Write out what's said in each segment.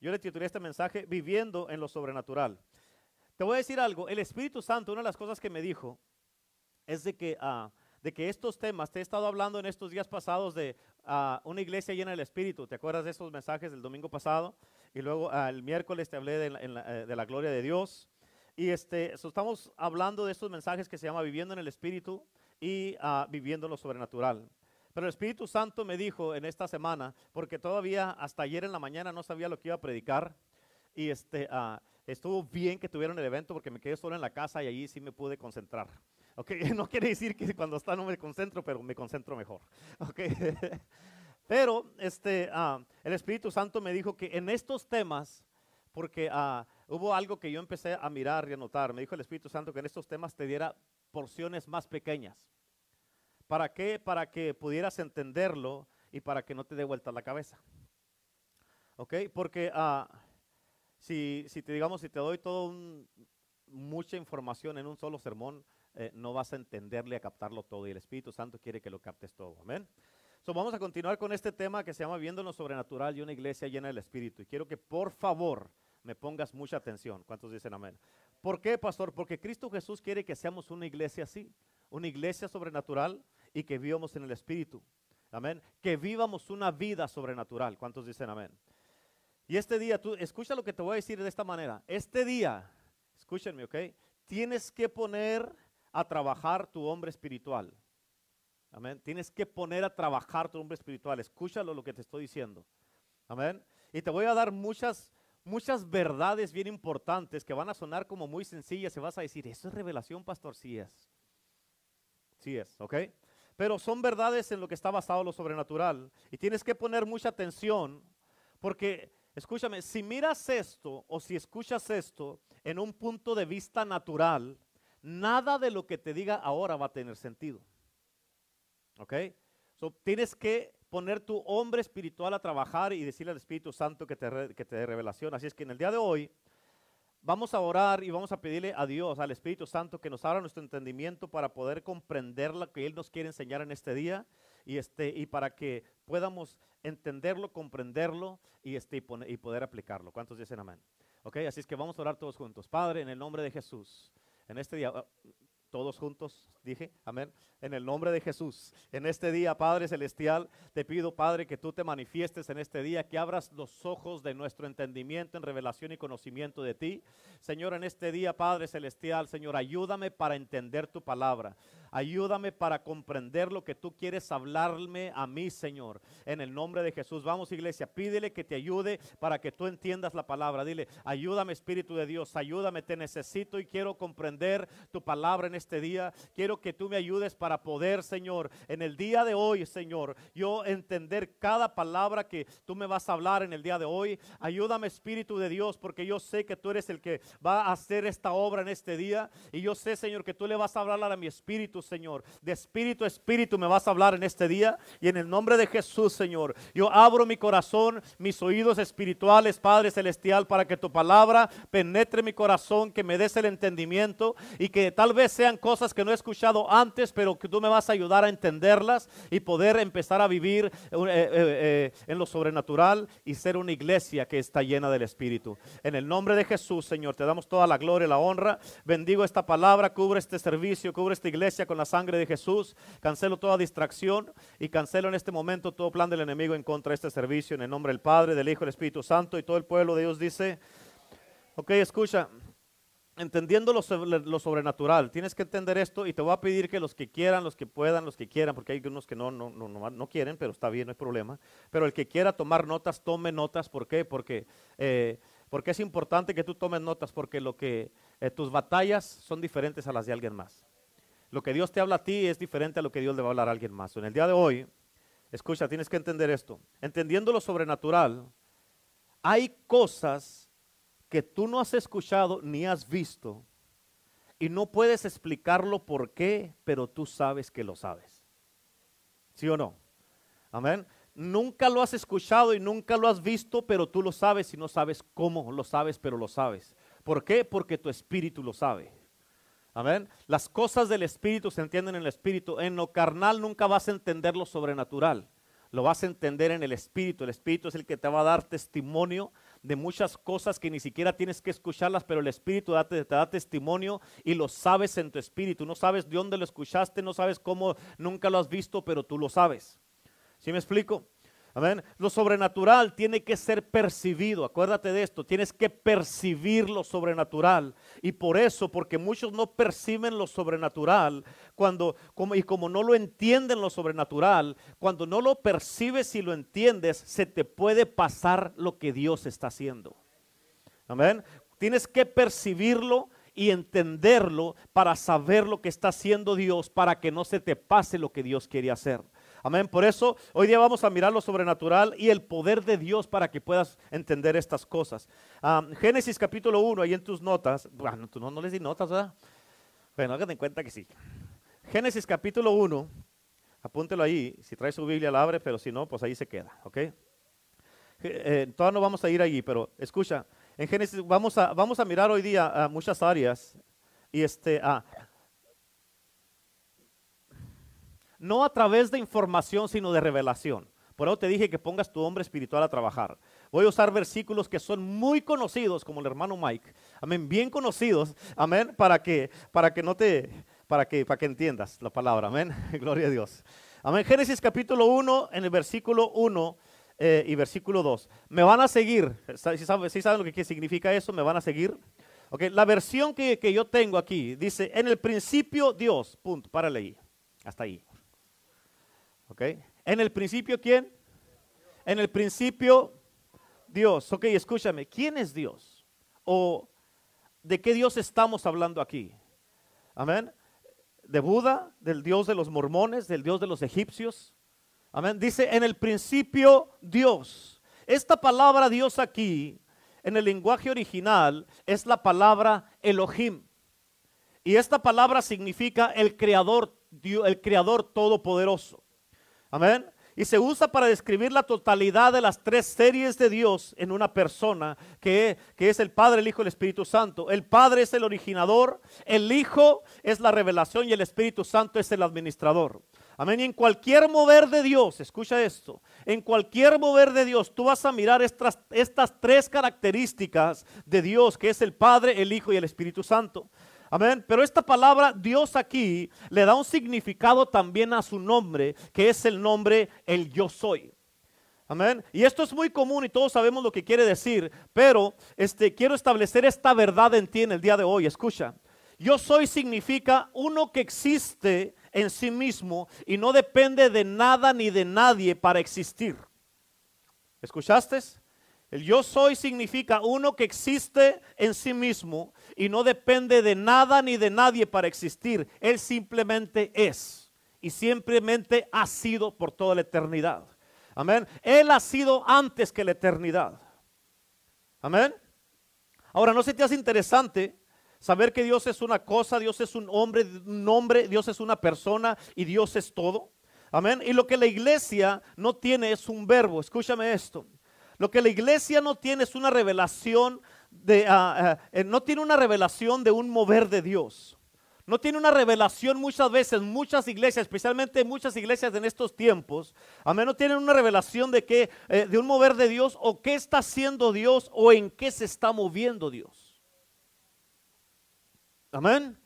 yo le titulé este mensaje Viviendo en lo sobrenatural. Te voy a decir algo, el Espíritu Santo, una de las cosas que me dijo es de que, ah, de que estos temas, te he estado hablando en estos días pasados de ah, una iglesia llena del Espíritu, ¿te acuerdas de esos mensajes del domingo pasado? Y luego ah, el miércoles te hablé de la, eh, de la gloria de Dios. Y este, estamos hablando de estos mensajes que se llama Viviendo en el Espíritu y Viviendo en lo Sobrenatural. Pero el Espíritu Santo me dijo en esta semana, porque todavía hasta ayer en la mañana no sabía lo que iba a predicar, y este, uh, estuvo bien que tuvieron el evento porque me quedé solo en la casa y allí sí me pude concentrar. Okay, no quiere decir que cuando está no me concentro, pero me concentro mejor. Okay. pero este, uh, el Espíritu Santo me dijo que en estos temas, porque uh, hubo algo que yo empecé a mirar y a notar, me dijo el Espíritu Santo que en estos temas te diera porciones más pequeñas. ¿Para qué? Para que pudieras entenderlo y para que no te dé vuelta la cabeza. ¿Ok? Porque uh, si, te digamos, si te doy todo mucha información en un solo sermón, eh, no vas a entenderle, a captarlo todo. Y el Espíritu Santo quiere que lo captes todo. Amén. So, vamos a continuar con este tema que se llama Viendo lo Sobrenatural y una iglesia llena del Espíritu. Y quiero que por favor me pongas mucha atención. ¿Cuántos dicen amén? ¿Por qué, pastor? Porque Cristo Jesús quiere que seamos una iglesia así, una iglesia sobrenatural y que vivamos en el Espíritu. Amén. Que vivamos una vida sobrenatural. ¿Cuántos dicen amén? Y este día, tú escucha lo que te voy a decir de esta manera. Este día, escúchenme, ¿ok? Tienes que poner a trabajar tu hombre espiritual. Amén. Tienes que poner a trabajar tu hombre espiritual. Escúchalo lo que te estoy diciendo. Amén. Y te voy a dar muchas, muchas verdades bien importantes que van a sonar como muy sencillas y vas a decir, ¿eso es revelación, pastor? Sí es. Sí es, ¿ok? Pero son verdades en lo que está basado lo sobrenatural. Y tienes que poner mucha atención porque, escúchame, si miras esto o si escuchas esto en un punto de vista natural, nada de lo que te diga ahora va a tener sentido. ¿Ok? So, tienes que poner tu hombre espiritual a trabajar y decirle al Espíritu Santo que te, que te dé revelación. Así es que en el día de hoy Vamos a orar y vamos a pedirle a Dios, al Espíritu Santo, que nos abra nuestro entendimiento para poder comprender lo que Él nos quiere enseñar en este día y, este, y para que podamos entenderlo, comprenderlo y, este, y, poder aplicarlo. ¿Cuántos dicen amén? Ok, así es que vamos a orar todos juntos. Padre, en el nombre de Jesús, en este día, todos juntos, dije, amén. En el nombre de Jesús, en este día, Padre Celestial, te pido, Padre, que tú te manifiestes en este día, que abras los ojos de nuestro entendimiento en revelación y conocimiento de ti. Señor, en este día, Padre Celestial, Señor, ayúdame para entender tu palabra. Ayúdame para comprender lo que tú quieres hablarme a mí, Señor. En el nombre de Jesús. Vamos, iglesia, pídele que te ayude para que tú entiendas la palabra. Dile, ayúdame, Espíritu de Dios, ayúdame, te necesito y quiero comprender tu palabra en este día. Quiero que tú me ayudes para poder, Señor, en el día de hoy, Señor, yo entender cada palabra que tú me vas a hablar en el día de hoy. Ayúdame, Espíritu de Dios, porque yo sé que tú eres el que va a hacer esta obra en este día. Y yo sé, Señor, que tú le vas a hablar a mi espíritu, Señor. De espíritu a espíritu me vas a hablar en este día. Y en el nombre de Jesús, Señor, yo abro mi corazón, mis oídos espirituales, Padre Celestial, para que tu palabra penetre mi corazón, que me des el entendimiento y que tal vez sean cosas que no he escuchado antes, pero que tú me vas a ayudar a entenderlas y poder empezar a vivir eh, eh, eh, en lo sobrenatural y ser una iglesia que está llena del Espíritu. En el nombre de Jesús, Señor, te damos toda la gloria y la honra. Bendigo esta palabra, cubre este servicio, cubre esta iglesia con la sangre de Jesús. Cancelo toda distracción y cancelo en este momento todo plan del enemigo en contra de este servicio. En el nombre del Padre, del Hijo del Espíritu Santo y todo el pueblo de Dios dice, ok, escucha entendiendo lo, sobrenatural. Tienes que entender esto y te voy a pedir que los que quieran, los que puedan, los que quieran, porque hay unos que no, no, no, no quieren, pero está bien, no hay problema. Pero el que quiera tomar notas, tome notas. ¿Por qué? Porque, eh, porque es importante que tú tomes notas, porque lo que eh, tus batallas son diferentes a las de alguien más. Lo que Dios te habla a ti es diferente a lo que Dios le va a hablar a alguien más. En el día de hoy, escucha, tienes que entender esto. Entendiendo lo sobrenatural, hay cosas que tú no has escuchado ni has visto y no puedes explicarlo por qué, pero tú sabes que lo sabes. ¿Sí o no? Amén. Nunca lo has escuchado y nunca lo has visto, pero tú lo sabes y no sabes cómo lo sabes, pero lo sabes. ¿Por qué? Porque tu espíritu lo sabe. Amén. Las cosas del espíritu se entienden en el espíritu. En lo carnal nunca vas a entender lo sobrenatural. Lo vas a entender en el espíritu. El espíritu es el que te va a dar testimonio de muchas cosas que ni siquiera tienes que escucharlas, pero el Espíritu te, te da testimonio y lo sabes en tu espíritu. No sabes de dónde lo escuchaste, no sabes cómo, nunca lo has visto, pero tú lo sabes. ¿Sí me explico? Lo sobrenatural tiene que ser percibido. Acuérdate de esto. Tienes que percibir lo sobrenatural. Y por eso, porque muchos no perciben lo sobrenatural, cuando, como, y como no lo entienden lo sobrenatural, cuando no lo percibes y lo entiendes, se te puede pasar lo que Dios está haciendo. Amén. Tienes que percibirlo y entenderlo para saber lo que está haciendo Dios, para que no se te pase lo que Dios quiere hacer. Amén. Por eso hoy día vamos a mirar lo sobrenatural y el poder de Dios para que puedas entender estas cosas. Génesis capítulo 1, ahí en tus notas. Bueno, tú no, no les di notas, ¿verdad? Bueno, háganse en cuenta que sí. Génesis capítulo 1, apúntelo ahí. Si trae su Biblia, la abre, pero si no, pues ahí se queda, ¿ok? Eh, todavía no vamos a ir allí, pero escucha, en Génesis vamos a, vamos a mirar hoy día muchas áreas y este, ah, no a través de información, sino de revelación. Por eso te dije que pongas tu hombre espiritual a trabajar. Voy a usar versículos que son muy conocidos, como el hermano Mike. Amén, bien conocidos. Amén, para que, para que no te, para que, para que entiendas la palabra. Amén, gloria a Dios. Amén, Génesis capítulo 1, en el versículo 1 eh, y versículo 2. Me van a seguir. Si saben, lo que significa eso, me van a seguir. Okay, la versión que, que yo tengo aquí dice, en el principio Dios, punto, párale ahí, hasta ahí. En el principio, ¿quién? En el principio, Dios. Ok, escúchame, ¿quién es Dios? ¿O de qué Dios estamos hablando aquí? Amén. ¿De Buda? ¿Del Dios de los mormones? ¿Del Dios de los egipcios? Amén. Dice, en el principio, Dios. Esta palabra Dios aquí, en el lenguaje original, es la palabra Elohim. Y esta palabra significa el creador, el creador todopoderoso. Amén. Y se usa para describir la totalidad de las tres series de Dios en una persona, que, que, es el Padre, el Hijo y el Espíritu Santo. El Padre es el originador, el Hijo es la revelación y el Espíritu Santo es el administrador. Amén. Y en cualquier mover de Dios, escucha esto, en cualquier mover de Dios, tú vas a mirar estas, estas tres características de Dios, que es el Padre, el Hijo y el Espíritu Santo. Amén. Pero esta palabra Dios aquí le da un significado también a su nombre, que es el nombre el yo soy. Amén. Y esto es muy común y todos sabemos lo que quiere decir, pero este quiero establecer esta verdad en ti en el día de hoy. Escucha. Yo soy significa uno que existe en sí mismo y no depende de nada ni de nadie para existir. ¿Escuchaste? El yo soy significa uno que existe en sí mismo y no depende de nada ni de nadie para existir. Él simplemente es y simplemente ha sido por toda la eternidad. Amén. Él ha sido antes que la eternidad. Amén. Ahora, ¿no se te hace interesante saber que Dios es una cosa, Dios es un hombre, un nombre, Dios es una persona y Dios es todo? Amén. Y lo que la iglesia no tiene es un verbo. Escúchame esto. Lo que la iglesia no tiene es una revelación de, ah, ah, eh, no tiene una revelación de un mover de Dios. No tiene una revelación muchas veces, muchas iglesias, especialmente muchas iglesias en estos tiempos, amén, no tienen una revelación de que, eh, de un mover de Dios o qué está haciendo Dios o en qué se está moviendo Dios. Amén.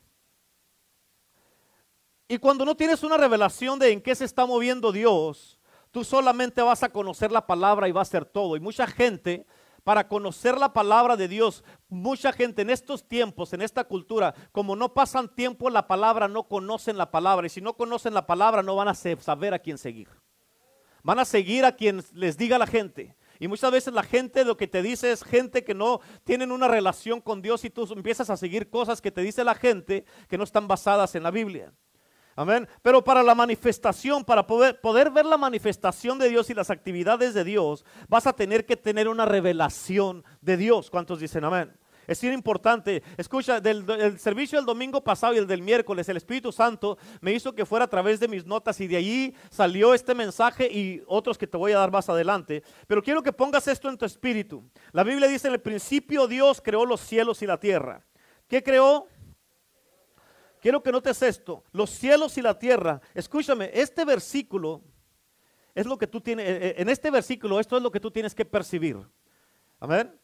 Y cuando no tienes una revelación de en qué se está moviendo Dios, Tú solamente vas a conocer la palabra y va a ser todo. Y mucha gente, para conocer la palabra de Dios, mucha gente en estos tiempos, en esta cultura, como no pasan tiempo en la palabra, no conocen la palabra. Y si no conocen la palabra, no van a saber a quién seguir. Van a seguir a quien les diga la gente. Y muchas veces la gente lo que te dice es gente que no tienen una relación con Dios y tú empiezas a seguir cosas que te dice la gente que no están basadas en la Biblia. Amén. Pero para la manifestación, para poder, poder ver la manifestación de Dios y las actividades de Dios, vas a tener que tener una revelación de Dios. ¿Cuántos dicen amén? Es bien importante. Escucha, del, servicio del domingo pasado y el del miércoles, el Espíritu Santo me hizo que fuera a través de mis notas y de allí salió este mensaje y otros que te voy a dar más adelante. Pero quiero que pongas esto en tu espíritu. La Biblia dice, en el principio Dios creó los cielos y la tierra. ¿Qué creó? Quiero que notes esto, los cielos y la tierra. Escúchame, este versículo es lo que tú tienes, eh, eh, en este versículo esto es lo que tú tienes que percibir. Amén.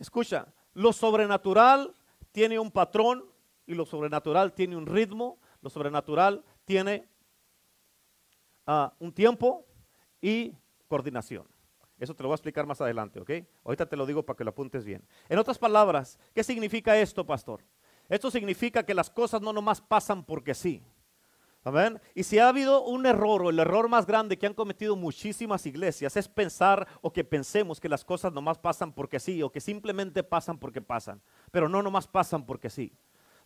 Escucha, lo sobrenatural tiene un patrón y lo sobrenatural tiene un ritmo, lo sobrenatural tiene ah, un tiempo y coordinación. Eso te lo voy a explicar más adelante, ¿ok? Ahorita te lo digo para que lo apuntes bien. En otras palabras, ¿qué significa esto, pastor? Esto significa que las cosas no nomás pasan porque sí. Amén. Y si ha habido un error o el error más grande que han cometido muchísimas iglesias es pensar o que pensemos que las cosas nomás pasan porque sí o que simplemente pasan porque pasan, pero no nomás pasan porque sí.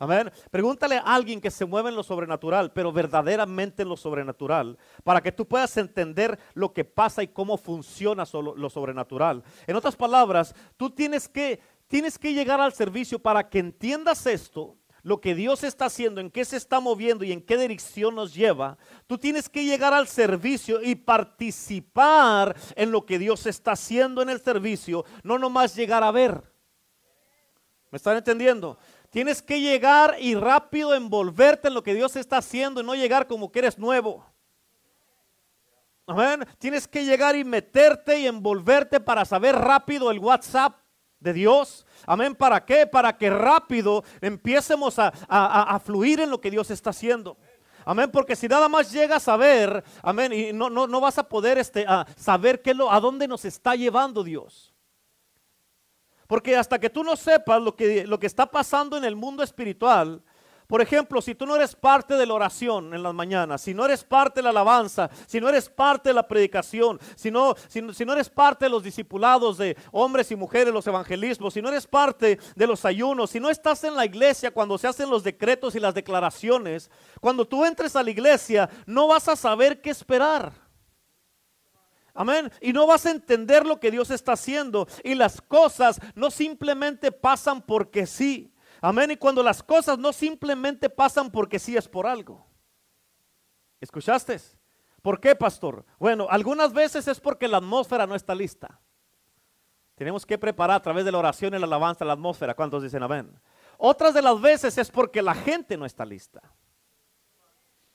Amén. Pregúntale a alguien que se mueve en lo sobrenatural, pero verdaderamente en lo sobrenatural, para que tú puedas entender lo que pasa y cómo funciona lo sobrenatural. En otras palabras, tú tienes que, tienes que llegar al servicio para que entiendas esto lo que Dios está haciendo, en qué se está moviendo y en qué dirección nos lleva, tú tienes que llegar al servicio y participar en lo que Dios está haciendo en el servicio, no nomás llegar a ver. ¿Me están entendiendo? Tienes que llegar y rápido envolverte en lo que Dios está haciendo y no llegar como que eres nuevo. Amén. Tienes que llegar y meterte y envolverte para saber rápido el WhatsApp de Dios. Amén. ¿Para qué? Para que rápido empiecemos a, fluir en lo que Dios está haciendo. Amén, porque si nada más llegas a ver, amén, y no, no, no vas a poder este, a saber qué lo, a dónde nos está llevando Dios. Porque hasta que tú no sepas lo que, lo que está pasando en el mundo espiritual, por ejemplo, si tú no eres parte de la oración en las mañanas, si no eres parte de la alabanza, si no eres parte de la predicación, si no, si, no eres parte de los discipulados de hombres y mujeres, los evangelismos, si no eres parte de los ayunos, si no estás en la iglesia cuando se hacen los decretos y las declaraciones, cuando tú entres a la iglesia no vas a saber qué esperar. Amén. Y no vas a entender lo que Dios está haciendo. Y las cosas no simplemente pasan porque sí. Amén. Y cuando las cosas no simplemente pasan porque sí es por algo. ¿Escuchaste? ¿Por qué, pastor? Bueno, algunas veces es porque la atmósfera no está lista. Tenemos que preparar a través de la oración y la alabanza la atmósfera. ¿Cuántos dicen amén? Otras de las veces es porque la gente no está lista.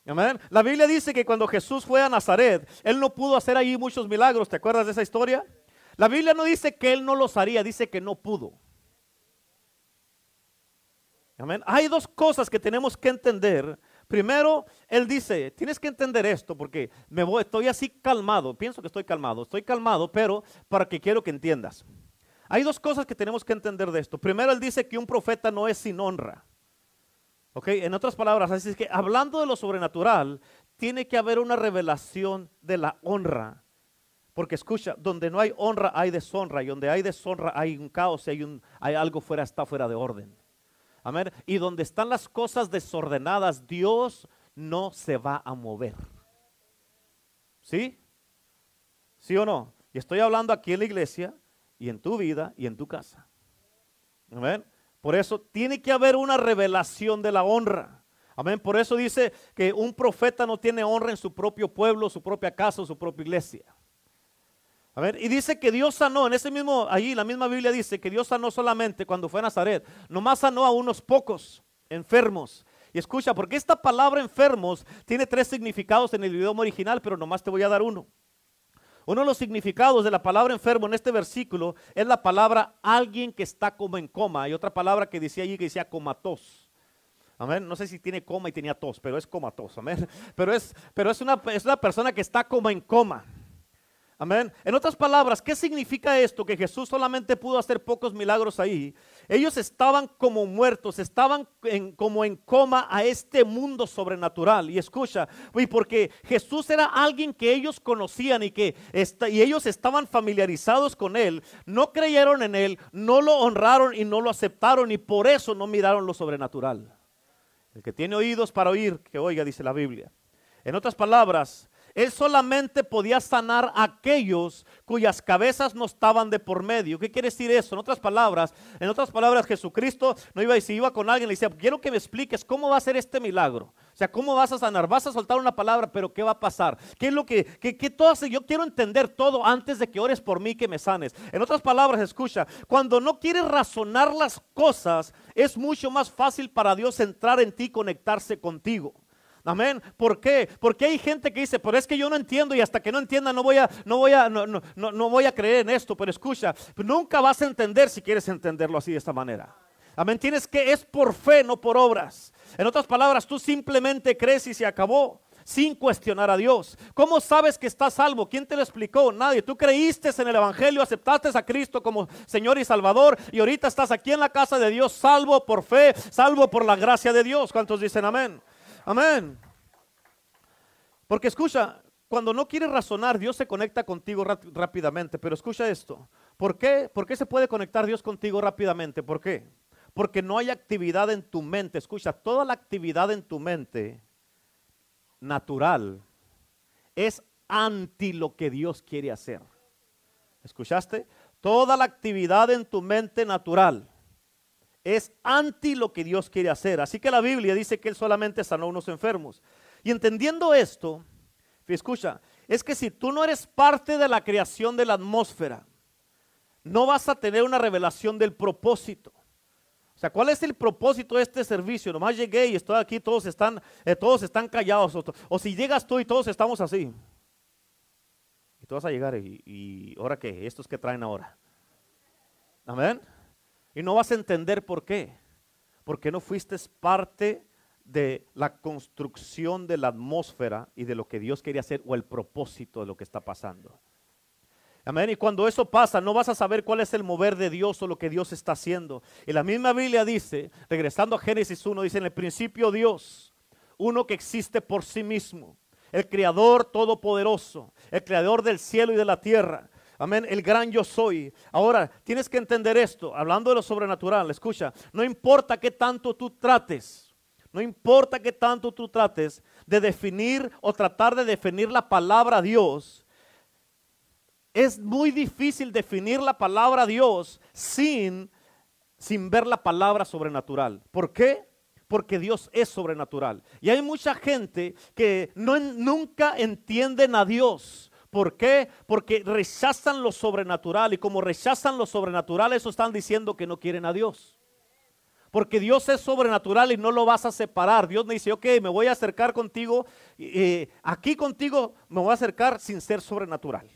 Amén. La Biblia dice que cuando Jesús fue a Nazaret, Él no pudo hacer allí muchos milagros. ¿Te acuerdas de esa historia? La Biblia no dice que Él no los haría, dice que no pudo. Hay dos cosas que tenemos que entender. Primero, Él dice, tienes que entender esto porque me voy, estoy así calmado. Pienso que estoy calmado. Estoy calmado, pero para que quiero que entiendas. Hay dos cosas que tenemos que entender de esto. Primero, Él dice que un profeta no es sin honra. ¿Ok? En otras palabras, así es que hablando de lo sobrenatural, tiene que haber una revelación de la honra. Porque escucha, donde no hay honra hay deshonra y donde hay deshonra hay un caos y hay, hay algo fuera, está fuera de orden. Amén. Y donde están las cosas desordenadas, Dios no se va a mover. ¿Sí? ¿Sí o no? Y estoy hablando aquí en la iglesia y en tu vida y en tu casa. Amén. Por eso tiene que haber una revelación de la honra. Amén. Por eso dice que un profeta no tiene honra en su propio pueblo, su propia casa su propia iglesia. Amén. Y dice que Dios sanó, en ese mismo, allí la misma Biblia dice que Dios sanó solamente cuando fue a Nazaret, nomás sanó a unos pocos enfermos. Y escucha, porque esta palabra enfermos tiene tres significados en el idioma original, pero nomás te voy a dar uno. Uno de los significados de la palabra enfermo en este versículo es la palabra alguien que está como en coma. Hay otra palabra que decía allí que decía comatos. Amén. No sé si tiene coma y tenía tos, pero es comatos. Amén. Pero es, pero es, una, es una persona que está como en coma. Amén. En otras palabras, ¿qué significa esto? Que Jesús solamente pudo hacer pocos milagros ahí. Ellos estaban como muertos, estaban como en coma a este mundo sobrenatural. Y escucha, y porque Jesús era alguien que ellos conocían y que y ellos estaban familiarizados con él, no creyeron en él, no lo honraron y no lo aceptaron y por eso no miraron lo sobrenatural. El que tiene oídos para oír, que oiga, dice la Biblia. En otras palabras, él solamente podía sanar a aquellos cuyas cabezas no estaban de por medio. ¿Qué quiere decir eso? En otras palabras, en otras palabras, Jesucristo no iba y si iba con alguien le decía, quiero que me expliques cómo va a ser este milagro. O sea, ¿cómo vas a sanar? Vas a soltar una palabra, pero ¿qué va a pasar? ¿Qué es lo que, qué, todo hace? Yo quiero entender todo antes de que ores por mí que me sanes. En otras palabras, escucha, cuando no quieres razonar las cosas, es mucho más fácil para Dios entrar en ti y conectarse contigo. Amén. ¿Por qué? Porque hay gente que dice, pero es que yo no entiendo y hasta que no entienda no voy a, no voy a, no, no, no voy a creer en esto. Pero escucha, nunca vas a entender si quieres entenderlo así de esta manera. Amén. Tienes que, es por fe, no por obras. En otras palabras, tú simplemente crees y se acabó sin cuestionar a Dios. ¿Cómo sabes que estás salvo? ¿Quién te lo explicó? Nadie. Tú creíste en el Evangelio, aceptaste a Cristo como Señor y Salvador y ahorita estás aquí en la casa de Dios, salvo por fe, salvo por la gracia de Dios. ¿Cuántos dicen amén? Amén. Porque escucha, cuando no quieres razonar, Dios se conecta contigo rápidamente. Pero escucha esto. ¿Por qué? ¿Por qué se puede conectar Dios contigo rápidamente? ¿Por qué? Porque no hay actividad en tu mente. Escucha, toda la actividad en tu mente natural es anti lo que Dios quiere hacer. ¿Escuchaste? Toda la actividad en tu mente natural es anti lo que Dios quiere hacer. Así que la Biblia dice que Él solamente sanó a unos enfermos. Y entendiendo esto, escucha, es que si tú no eres parte de la creación de la atmósfera, no vas a tener una revelación del propósito. O sea, ¿cuál es el propósito de este servicio? Nomás llegué y estoy aquí, todos están, eh, todos están callados. O, si llegas tú y todos estamos así. Y tú vas a llegar y, y ahora qué, estos que traen ahora. Amén. Y no vas a entender por qué. Porque no fuiste parte de la construcción de la atmósfera y de lo que Dios quería hacer o el propósito de lo que está pasando. Amén. Y cuando eso pasa, no vas a saber cuál es el mover de Dios o lo que Dios está haciendo. Y la misma Biblia dice, regresando a Génesis 1, dice en el principio Dios, uno que existe por sí mismo, el creador todopoderoso, el creador del cielo y de la tierra, Amén, el gran yo soy. Ahora, tienes que entender esto, hablando de lo sobrenatural, escucha, no importa qué tanto tú trates, no importa qué tanto tú trates de definir o tratar de definir la palabra Dios, es muy difícil definir la palabra Dios sin, sin ver la palabra sobrenatural. ¿Por qué? Porque Dios es sobrenatural. Y hay mucha gente que no, nunca entienden a Dios ¿Por qué? Porque rechazan lo sobrenatural y como rechazan lo sobrenatural, eso están diciendo que no quieren a Dios. Porque Dios es sobrenatural y no lo vas a separar. Dios me dice, ok, me voy a acercar contigo, eh, aquí contigo me voy a acercar sin ser sobrenatural.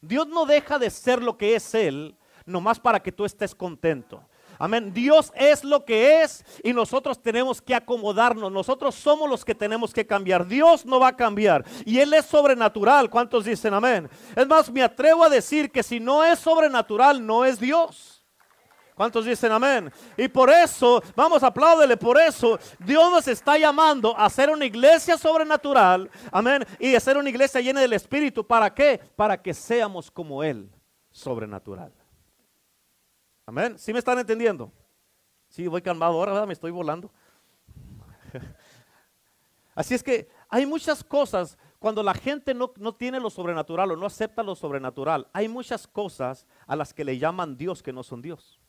Dios no deja de ser lo que es Él, nomás para que tú estés contento. Amén. Dios es lo que es y nosotros tenemos que acomodarnos. Nosotros somos los que tenemos que cambiar. Dios no va a cambiar. Y Él es sobrenatural. ¿Cuántos dicen amén? Es más, me atrevo a decir que si no es sobrenatural, no es Dios. ¿Cuántos dicen amén? Y por eso, vamos, apláudele, por eso Dios nos está llamando a ser una iglesia sobrenatural, amén, y a ser una iglesia llena del Espíritu. ¿Para qué? Para que seamos como Él, sobrenatural. Amén. ¿Sí me están entendiendo? Sí, voy calmado ahora, ¿verdad? Me estoy volando. Así es que hay muchas cosas, cuando la gente no, no, tiene lo sobrenatural o no acepta lo sobrenatural, hay muchas cosas a las que le llaman Dios que no son Dios.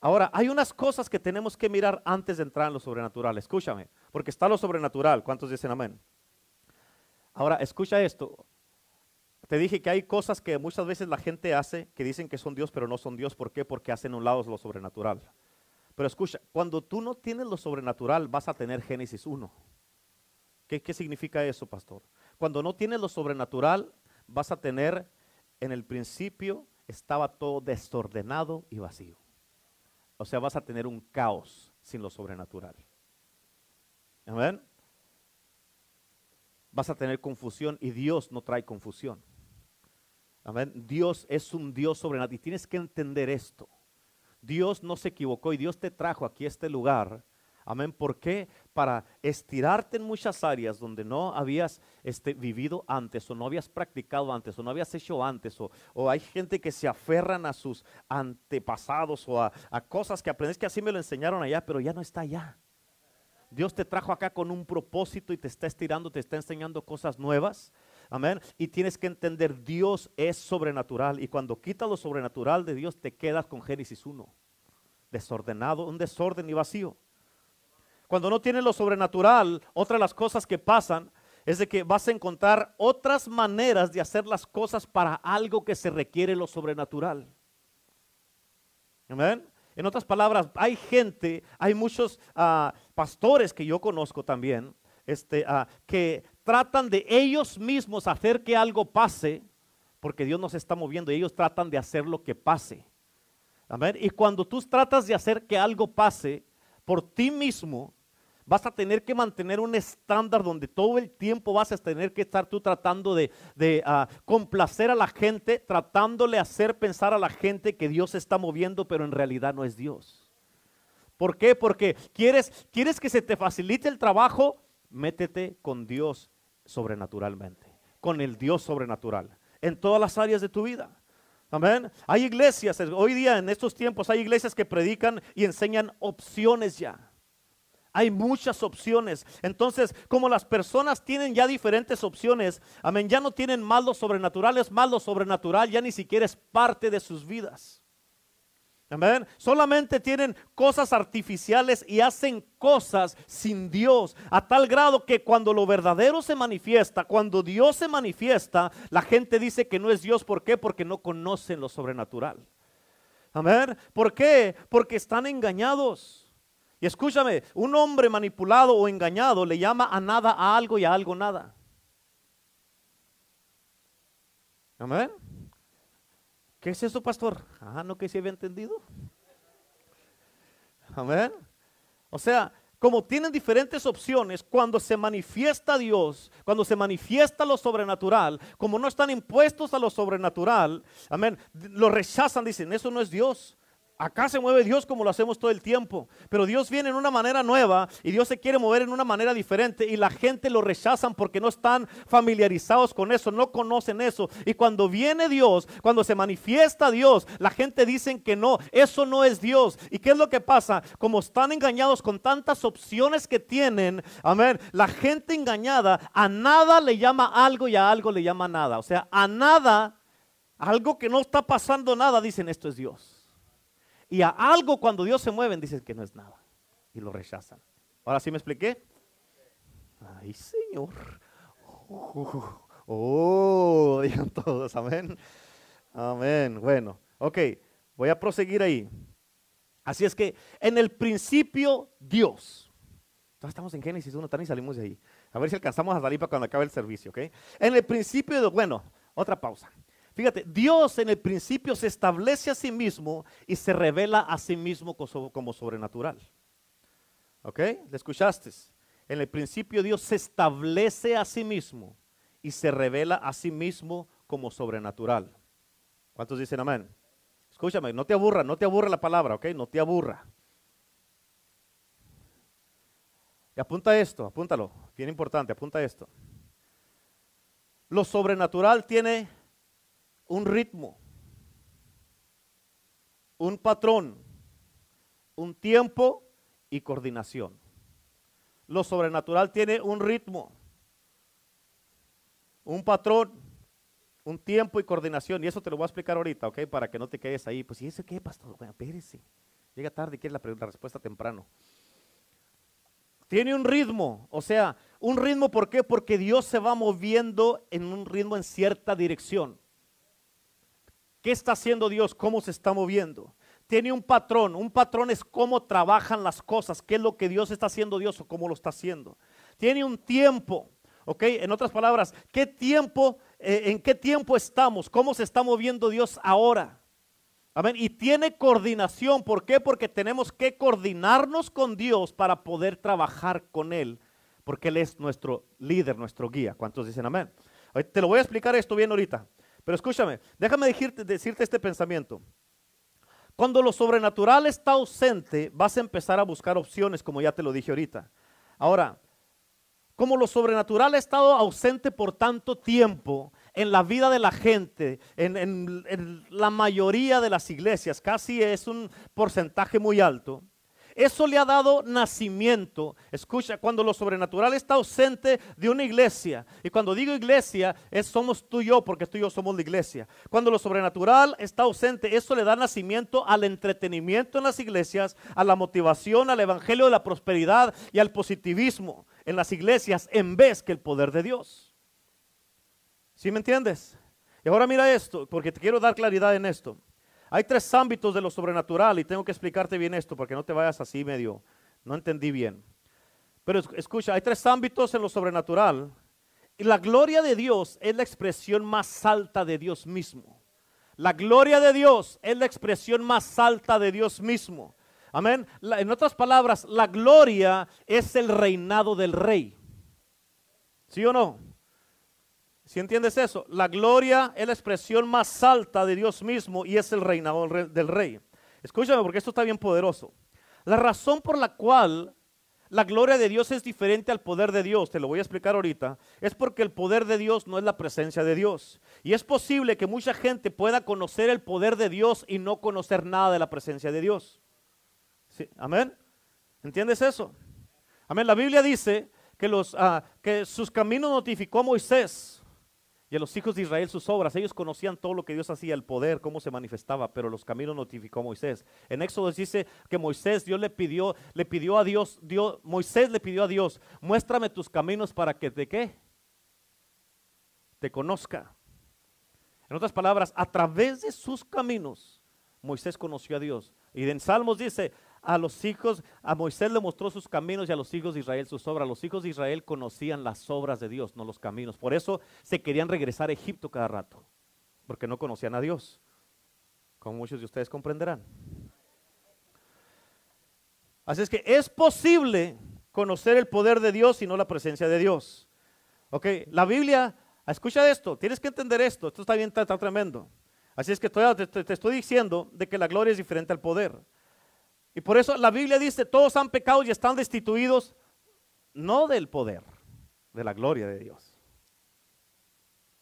Ahora, hay unas cosas que tenemos que mirar antes de entrar en lo sobrenatural. Escúchame, porque está lo sobrenatural. ¿Cuántos dicen amén? Ahora, escucha esto. Te dije que hay cosas que muchas veces la gente hace que dicen que son Dios, pero no son Dios. ¿Por qué? Porque hacen un lado lo sobrenatural. Pero escucha, cuando tú no tienes lo sobrenatural, vas a tener Génesis 1. ¿Qué, ¿Qué significa eso, pastor? Cuando no tienes lo sobrenatural, vas a tener, en el principio estaba todo desordenado y vacío. O sea, vas a tener un caos sin lo sobrenatural. Amén. Vas a tener confusión y Dios no trae confusión. Amén. Dios es un Dios sobrenatural. Y tienes que entender esto. Dios no se equivocó y Dios te trajo aquí a este lugar. Amén. ¿Por qué? Para estirarte en muchas áreas donde no habías este, vivido antes o no habías practicado antes o no habías hecho antes o, o hay gente que se aferran a sus antepasados o a, a cosas que aprendes que así me lo enseñaron allá, pero ya no está allá. Dios te trajo acá con un propósito y te está estirando, te está enseñando cosas nuevas. Amén. Y tienes que entender, Dios es sobrenatural. Y cuando quitas lo sobrenatural de Dios, te quedas con Génesis 1. Desordenado, un desorden y vacío. Cuando no tienes lo sobrenatural, otra de las cosas que pasan es de que vas a encontrar otras maneras de hacer las cosas para algo que se requiere lo sobrenatural. Amén. En otras palabras, hay gente, hay muchos ah, pastores que yo conozco también, este, ah, que tratan de ellos mismos hacer que algo pase, porque Dios nos está moviendo y ellos tratan de hacer lo que pase. Amén. Y cuando tú tratas de hacer que algo pase por ti mismo, vas a tener que mantener un estándar donde todo el tiempo vas a tener que estar tú tratando de, ah, complacer a la gente, tratándole hacer pensar a la gente que Dios se está moviendo, pero en realidad no es Dios. ¿Por qué? Porque quieres, quieres que se te facilite el trabajo, métete con Dios sobrenaturalmente, con el Dios sobrenatural, en todas las áreas de tu vida. Amén. Hay iglesias, hoy día en estos tiempos hay iglesias que predican y enseñan opciones ya. Hay muchas opciones. Entonces, como las personas tienen ya diferentes opciones, amén, ya no tienen más lo sobrenatural, es más lo sobrenatural, ya ni siquiera es parte de sus vidas. Amén. Solamente tienen cosas artificiales y hacen cosas sin Dios, a tal grado que cuando lo verdadero se manifiesta, cuando Dios se manifiesta, la gente dice que no es Dios. ¿Por qué? Porque no conocen lo sobrenatural. Amén. ¿Por qué? Porque están engañados. Y escúchame, un hombre manipulado o engañado le llama a nada a algo y a algo nada. Amén. ¿Qué es eso, pastor? Ah, no que se había entendido. Amén. O sea, como tienen diferentes opciones, cuando se manifiesta Dios, cuando se manifiesta lo sobrenatural, como no están impuestos a lo sobrenatural, amén, lo rechazan, dicen, eso no es Dios. Acá se mueve Dios como lo hacemos todo el tiempo, pero Dios viene en una manera nueva y Dios se quiere mover en una manera diferente y la gente lo rechazan porque no están familiarizados con eso, no conocen eso. Y cuando viene Dios, cuando se manifiesta Dios, la gente dice que no, eso no es Dios. ¿Y qué es lo que pasa? Como están engañados con tantas opciones que tienen, amén, la gente engañada a nada le llama algo y a algo le llama nada. O sea, a nada, algo que no está pasando nada, dicen esto es Dios. Y a algo cuando Dios se mueve, dicen que no es nada. Y lo rechazan. Ahora sí me expliqué. Ay, Señor. Oh, digan todos, amén. Amén. Bueno, ok, voy a proseguir ahí. Así es que en el principio Dios. Entonces estamos en Génesis 1, tan y salimos de ahí. A ver si alcanzamos a salir para cuando acabe el servicio, ¿ok? En el principio, bueno, otra pausa. Fíjate, Dios en el principio se establece a sí mismo y se revela a sí mismo como sobrenatural. ¿Ok? ¿Le escuchaste? En el principio Dios se establece a sí mismo y se revela a sí mismo como sobrenatural. ¿Cuántos dicen amén? Escúchame, no te aburra, no te aburra la palabra, ¿ok? No te aburra. Y apunta esto, apúntalo, bien importante, apunta esto. Lo sobrenatural tiene un ritmo, un patrón, un tiempo y coordinación. Lo sobrenatural tiene un ritmo, un patrón, un tiempo y coordinación. Y eso te lo voy a explicar ahorita, ¿ok? Para que no te quedes ahí. Pues, ¿y eso qué, pastor? Bueno, espérese. Llega tarde y quiere la, la respuesta temprano. Tiene un ritmo, o sea, un ritmo, ¿por qué? Porque Dios se va moviendo en un ritmo en cierta dirección. ¿Qué está haciendo Dios? ¿Cómo se está moviendo? Tiene un patrón. Un patrón es cómo trabajan las cosas, qué es lo que Dios está haciendo Dios o cómo lo está haciendo. Tiene un tiempo. ¿Ok? En otras palabras, ¿qué tiempo, eh, en qué tiempo estamos? ¿Cómo se está moviendo Dios ahora? Amén. Y tiene coordinación. ¿Por qué? Porque tenemos que coordinarnos con Dios para poder trabajar con Él. Porque Él es nuestro líder, nuestro guía. ¿Cuántos dicen amén? Te lo voy a explicar esto bien ahorita. Pero escúchame, déjame decirte, este pensamiento. Cuando lo sobrenatural está ausente, vas a empezar a buscar opciones, como ya te lo dije ahorita. Ahora, como lo sobrenatural ha estado ausente por tanto tiempo en la vida de la gente, en, en, la mayoría de las iglesias, casi es un porcentaje muy alto, eso le ha dado nacimiento. Escucha, cuando lo sobrenatural está ausente de una iglesia, y cuando digo iglesia, es somos tú y yo, porque tú y yo somos la iglesia. Cuando lo sobrenatural está ausente, eso le da nacimiento al entretenimiento en las iglesias, a la motivación, al evangelio de la prosperidad y al positivismo en las iglesias, en vez que el poder de Dios. ¿Sí me entiendes? Y ahora mira esto, porque te quiero dar claridad en esto. Hay tres ámbitos de lo sobrenatural y tengo que explicarte bien esto porque no te vayas así medio, no entendí bien. Pero escucha, hay tres ámbitos en lo sobrenatural y la gloria de Dios es la expresión más alta de Dios mismo. La gloria de Dios es la expresión más alta de Dios mismo. Amén. en otras palabras, la gloria es el reinado del rey. ¿Sí o no? Si entiendes eso, la gloria es la expresión más alta de Dios mismo y es el reinado del rey. Escúchame porque esto está bien poderoso. La razón por la cual la gloria de Dios es diferente al poder de Dios, te lo voy a explicar ahorita, es porque el poder de Dios no es la presencia de Dios. Y es posible que mucha gente pueda conocer el poder de Dios y no conocer nada de la presencia de Dios. Amén. ¿Entiendes eso? Amén. La Biblia dice que, los, ah, que sus caminos notificó a Moisés y a los hijos de Israel sus obras. Ellos conocían todo lo que Dios hacía, el poder, cómo se manifestaba, pero los caminos notificó Moisés. En Éxodo dice que Moisés, Dios le pidió, le pidió a Dios, Dios, Moisés le pidió a Dios, muéstrame tus caminos para que te qué? Te conozca. En otras palabras, a través de sus caminos, Moisés conoció a Dios. Y en Salmos dice, a los hijos, a Moisés le mostró sus caminos y a los hijos de Israel sus obras. Los hijos de Israel conocían las obras de Dios, no los caminos. Por eso se querían regresar a Egipto cada rato, porque no conocían a Dios, como muchos de ustedes comprenderán. Así es que es posible conocer el poder de Dios y no la presencia de Dios. Ok, la Biblia, escucha esto, tienes que entender esto, esto está bien, está, tremendo. Así es que te, te estoy diciendo de que la gloria es diferente al poder. Y por eso la Biblia dice, todos han pecado y están destituidos, no del poder, de la gloria de Dios.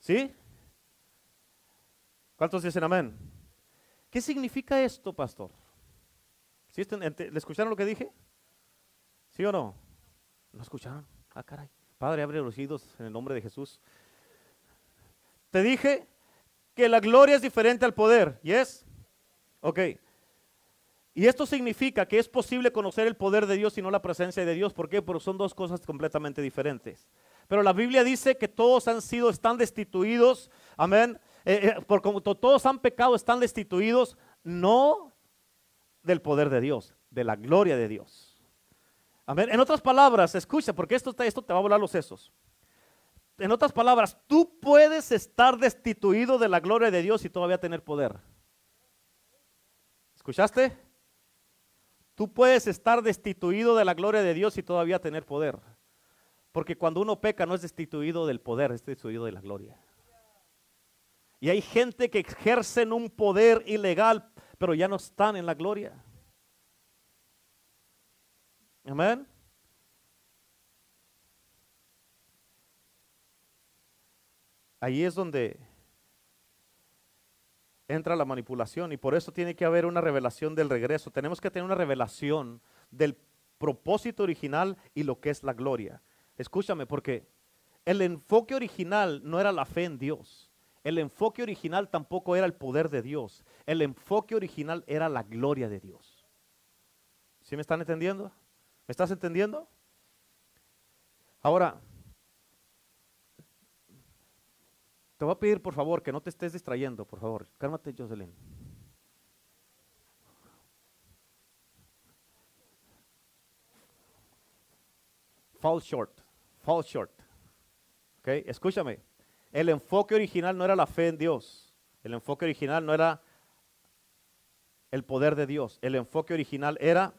¿Sí? ¿Cuántos dicen amén? ¿Qué significa esto, pastor? ¿Sí, ¿Le escucharon lo que dije? ¿Sí o no? ¿No escucharon? Ah, caray. Padre, abre los oídos en el nombre de Jesús. Te dije que la gloria es diferente al poder. ¿Yes? Ok. Y esto significa que es posible conocer el poder de Dios y no la presencia de Dios. ¿Por qué? Porque son dos cosas completamente diferentes. Pero la Biblia dice que todos han sido, están destituidos, amén. Eh, eh, por todos han pecado, están destituidos, no del poder de Dios, de la gloria de Dios. Amén. En otras palabras, escucha, porque esto, esto te va a volar los sesos. En otras palabras, tú puedes estar destituido de la gloria de Dios y todavía tener poder. ¿Escuchaste? Tú puedes estar destituido de la gloria de Dios y todavía tener poder. Porque cuando uno peca no es destituido del poder, es destituido de la gloria. Y hay gente que ejercen un poder ilegal, pero ya no están en la gloria. Amén. Ahí es donde entra la manipulación y por eso tiene que haber una revelación del regreso. Tenemos que tener una revelación del propósito original y lo que es la gloria. Escúchame, porque el enfoque original no era la fe en Dios. El enfoque original tampoco era el poder de Dios. El enfoque original era la gloria de Dios. ¿Sí me están entendiendo? ¿Me estás entendiendo? Ahora, Te voy a pedir, por favor, que no te estés distrayendo, por favor. Cálmate, Jocelyn. Fall short, fall short. Ok, escúchame. El enfoque original no era la fe en Dios. El enfoque original no era el poder de Dios. El enfoque original era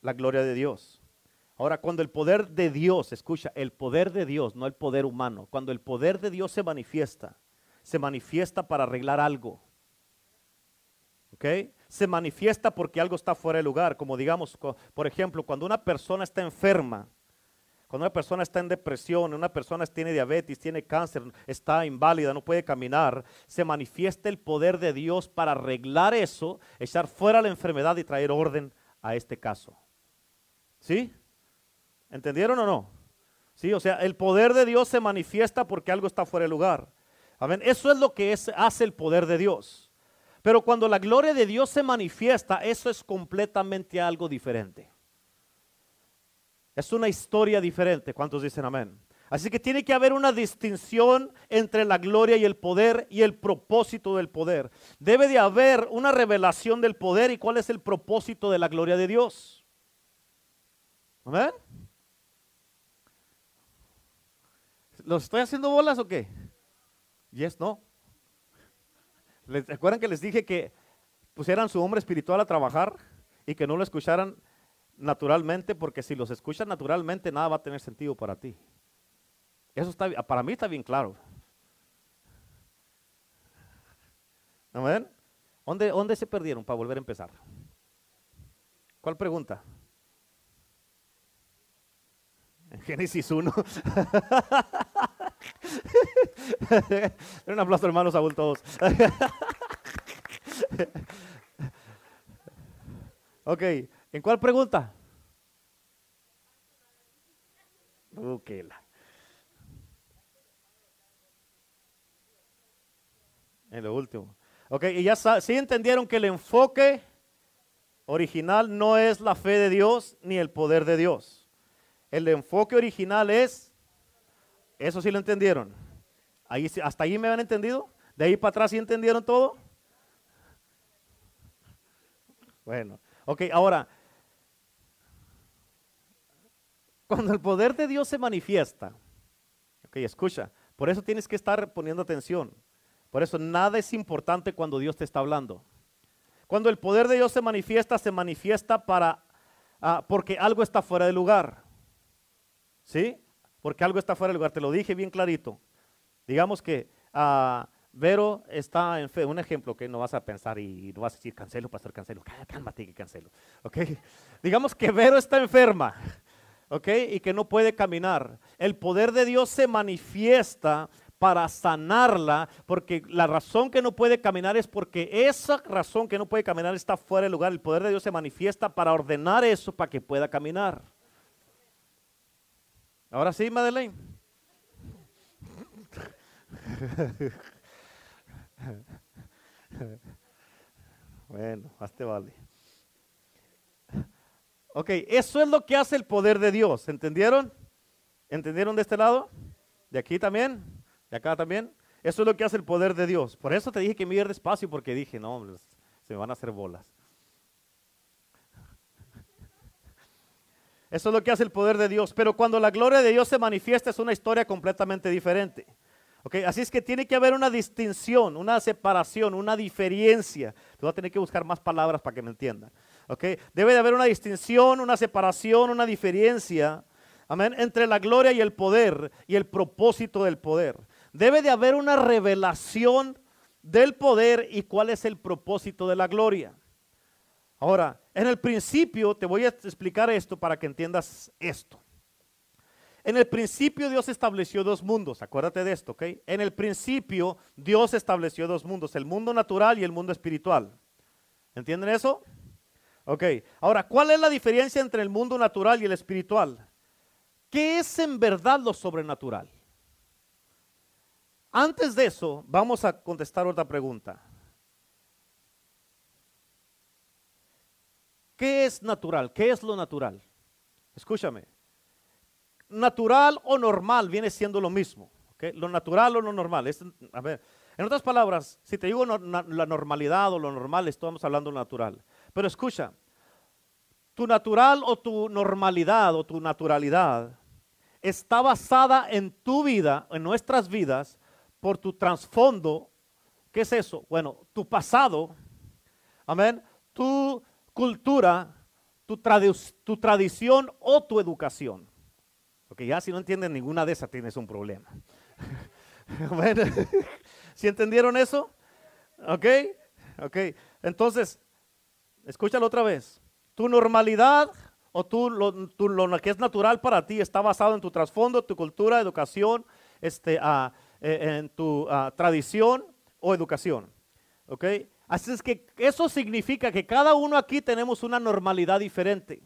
la gloria de Dios. Ahora, cuando el poder de Dios, escucha, el poder de Dios, no el poder humano, cuando el poder de Dios se manifiesta, se manifiesta para arreglar algo. ¿Ok? Se manifiesta porque algo está fuera de lugar, como digamos, por ejemplo, cuando una persona está enferma, cuando una persona está en depresión, una persona tiene diabetes, tiene cáncer, está inválida, no puede caminar, se manifiesta el poder de Dios para arreglar eso, echar fuera la enfermedad y traer orden a este caso. ¿Sí? ¿Entendieron o no? Sí, o sea, el poder de Dios se manifiesta porque algo está fuera de lugar. Amén. Eso es lo que hace el poder de Dios. Pero cuando la gloria de Dios se manifiesta, eso es completamente algo diferente. Es una historia diferente. ¿Cuántos dicen amén? Así que tiene que haber una distinción entre la gloria y el poder y el propósito del poder. Debe de haber una revelación del poder y cuál es el propósito de la gloria de Dios. ¿Amén? ¿Los estoy haciendo bolas o qué? Yes, no. ¿Recuerdan que les dije que pusieran su hombre espiritual a trabajar y que no lo escucharan naturalmente? Porque si los escuchan naturalmente, nada va a tener sentido para ti. Eso está, para mí está bien claro. ¿Amén? ¿Dónde, ¿Dónde se perdieron para volver a empezar? ¿Cuál pregunta? En Génesis 1. Un aplauso, hermanos, a todos. ok, ¿en cuál pregunta? Okay, En lo último. Ok, y ya sí entendieron que el enfoque original no es la fe de Dios ni el poder de Dios. El enfoque original es, eso sí lo entendieron. Ahí, ¿Hasta ahí me han entendido? ¿De ahí para atrás sí entendieron todo? Bueno, ok, ahora, cuando el poder de Dios se manifiesta, ok, escucha, por eso tienes que estar poniendo atención. Por eso nada es importante cuando Dios te está hablando. Cuando el poder de Dios se manifiesta, se manifiesta para ah, porque algo está fuera de lugar. ¿Sí? Porque algo está fuera de lugar. Te lo dije bien clarito. Digamos que ah, Vero está en fe. Un ejemplo que no vas a pensar y no vas a decir cancelo, pastor, cancelo. Cálmate que cancelo. ¿Ok? Digamos que Vero está enferma. ¿Ok? Y que no puede caminar. El poder de Dios se manifiesta para sanarla, porque la razón que no puede caminar es porque esa razón que no puede caminar está fuera de lugar. El poder de Dios se manifiesta para ordenar eso para que pueda caminar. Ahora sí, Madeleine. Bueno, hazte vale. Ok, eso es lo que hace el poder de Dios. ¿Entendieron? ¿Entendieron de este lado? ¿De aquí también? ¿Y acá también? Eso es lo que hace el poder de Dios. Por eso te dije que me iba despacio, porque dije, no, se me van a hacer bolas. Eso es lo que hace el poder de Dios. Pero cuando la gloria de Dios se manifiesta es una historia completamente diferente. Okay, así es que tiene que haber una distinción, una separación, una diferencia. Te voy a tener que buscar más palabras para que me entiendan. Debe de haber una distinción, una separación, una diferencia. Amén. Entre la gloria y el poder y el propósito del poder. Debe de haber una revelación del poder y cuál es el propósito de la gloria. Ahora, en el principio te voy a explicar esto para que entiendas esto. En el principio Dios estableció dos mundos, acuérdate de esto, ¿ok? En el principio Dios estableció dos mundos, el mundo natural y el mundo espiritual. ¿Entienden eso? Ok, ahora, ¿cuál es la diferencia entre el mundo natural y el espiritual? ¿Qué es en verdad lo sobrenatural? Antes de eso, vamos a contestar otra pregunta. ¿Qué es natural? ¿Qué es lo natural? Escúchame. Natural o normal viene siendo lo mismo. Lo natural o lo normal. a ver, en otras palabras, si te digo la normalidad o lo normal, estamos hablando natural. Pero escucha, tu natural o tu normalidad o tu naturalidad está basada en tu vida, en nuestras vidas, por tu trasfondo. ¿Qué es eso? Bueno, tu pasado, amén, tu cultura, tu, tu tradición o tu educación. Porque ya si no entienden ninguna de esas tienes un problema. bueno, ¿Si entendieron eso? ¿Ok? Ok. Entonces, escúchalo otra vez. Tu normalidad o tú, lo, lo, que es natural para ti está basado en tu trasfondo, tu cultura, educación, este, ah, eh, en tu ah, tradición o educación. ¿Ok? Así es que eso significa que cada uno aquí tenemos una normalidad diferente.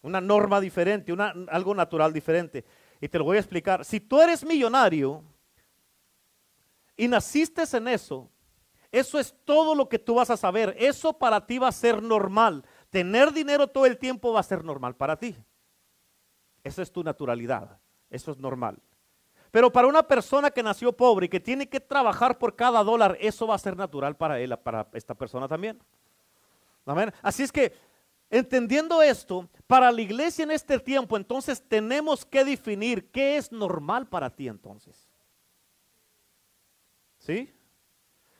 Una norma diferente, una, algo natural diferente. Y te lo voy a explicar. Si tú eres millonario y naciste en eso, eso es todo lo que tú vas a saber. Eso para ti va a ser normal. Tener dinero todo el tiempo va a ser normal para ti. Esa es tu naturalidad. Eso es normal. Pero para una persona que nació pobre y que tiene que trabajar por cada dólar, eso va a ser natural para él, para esta persona también. Así es que, entendiendo esto, para la iglesia en este tiempo, entonces tenemos que definir qué es normal para ti entonces. ¿Sí?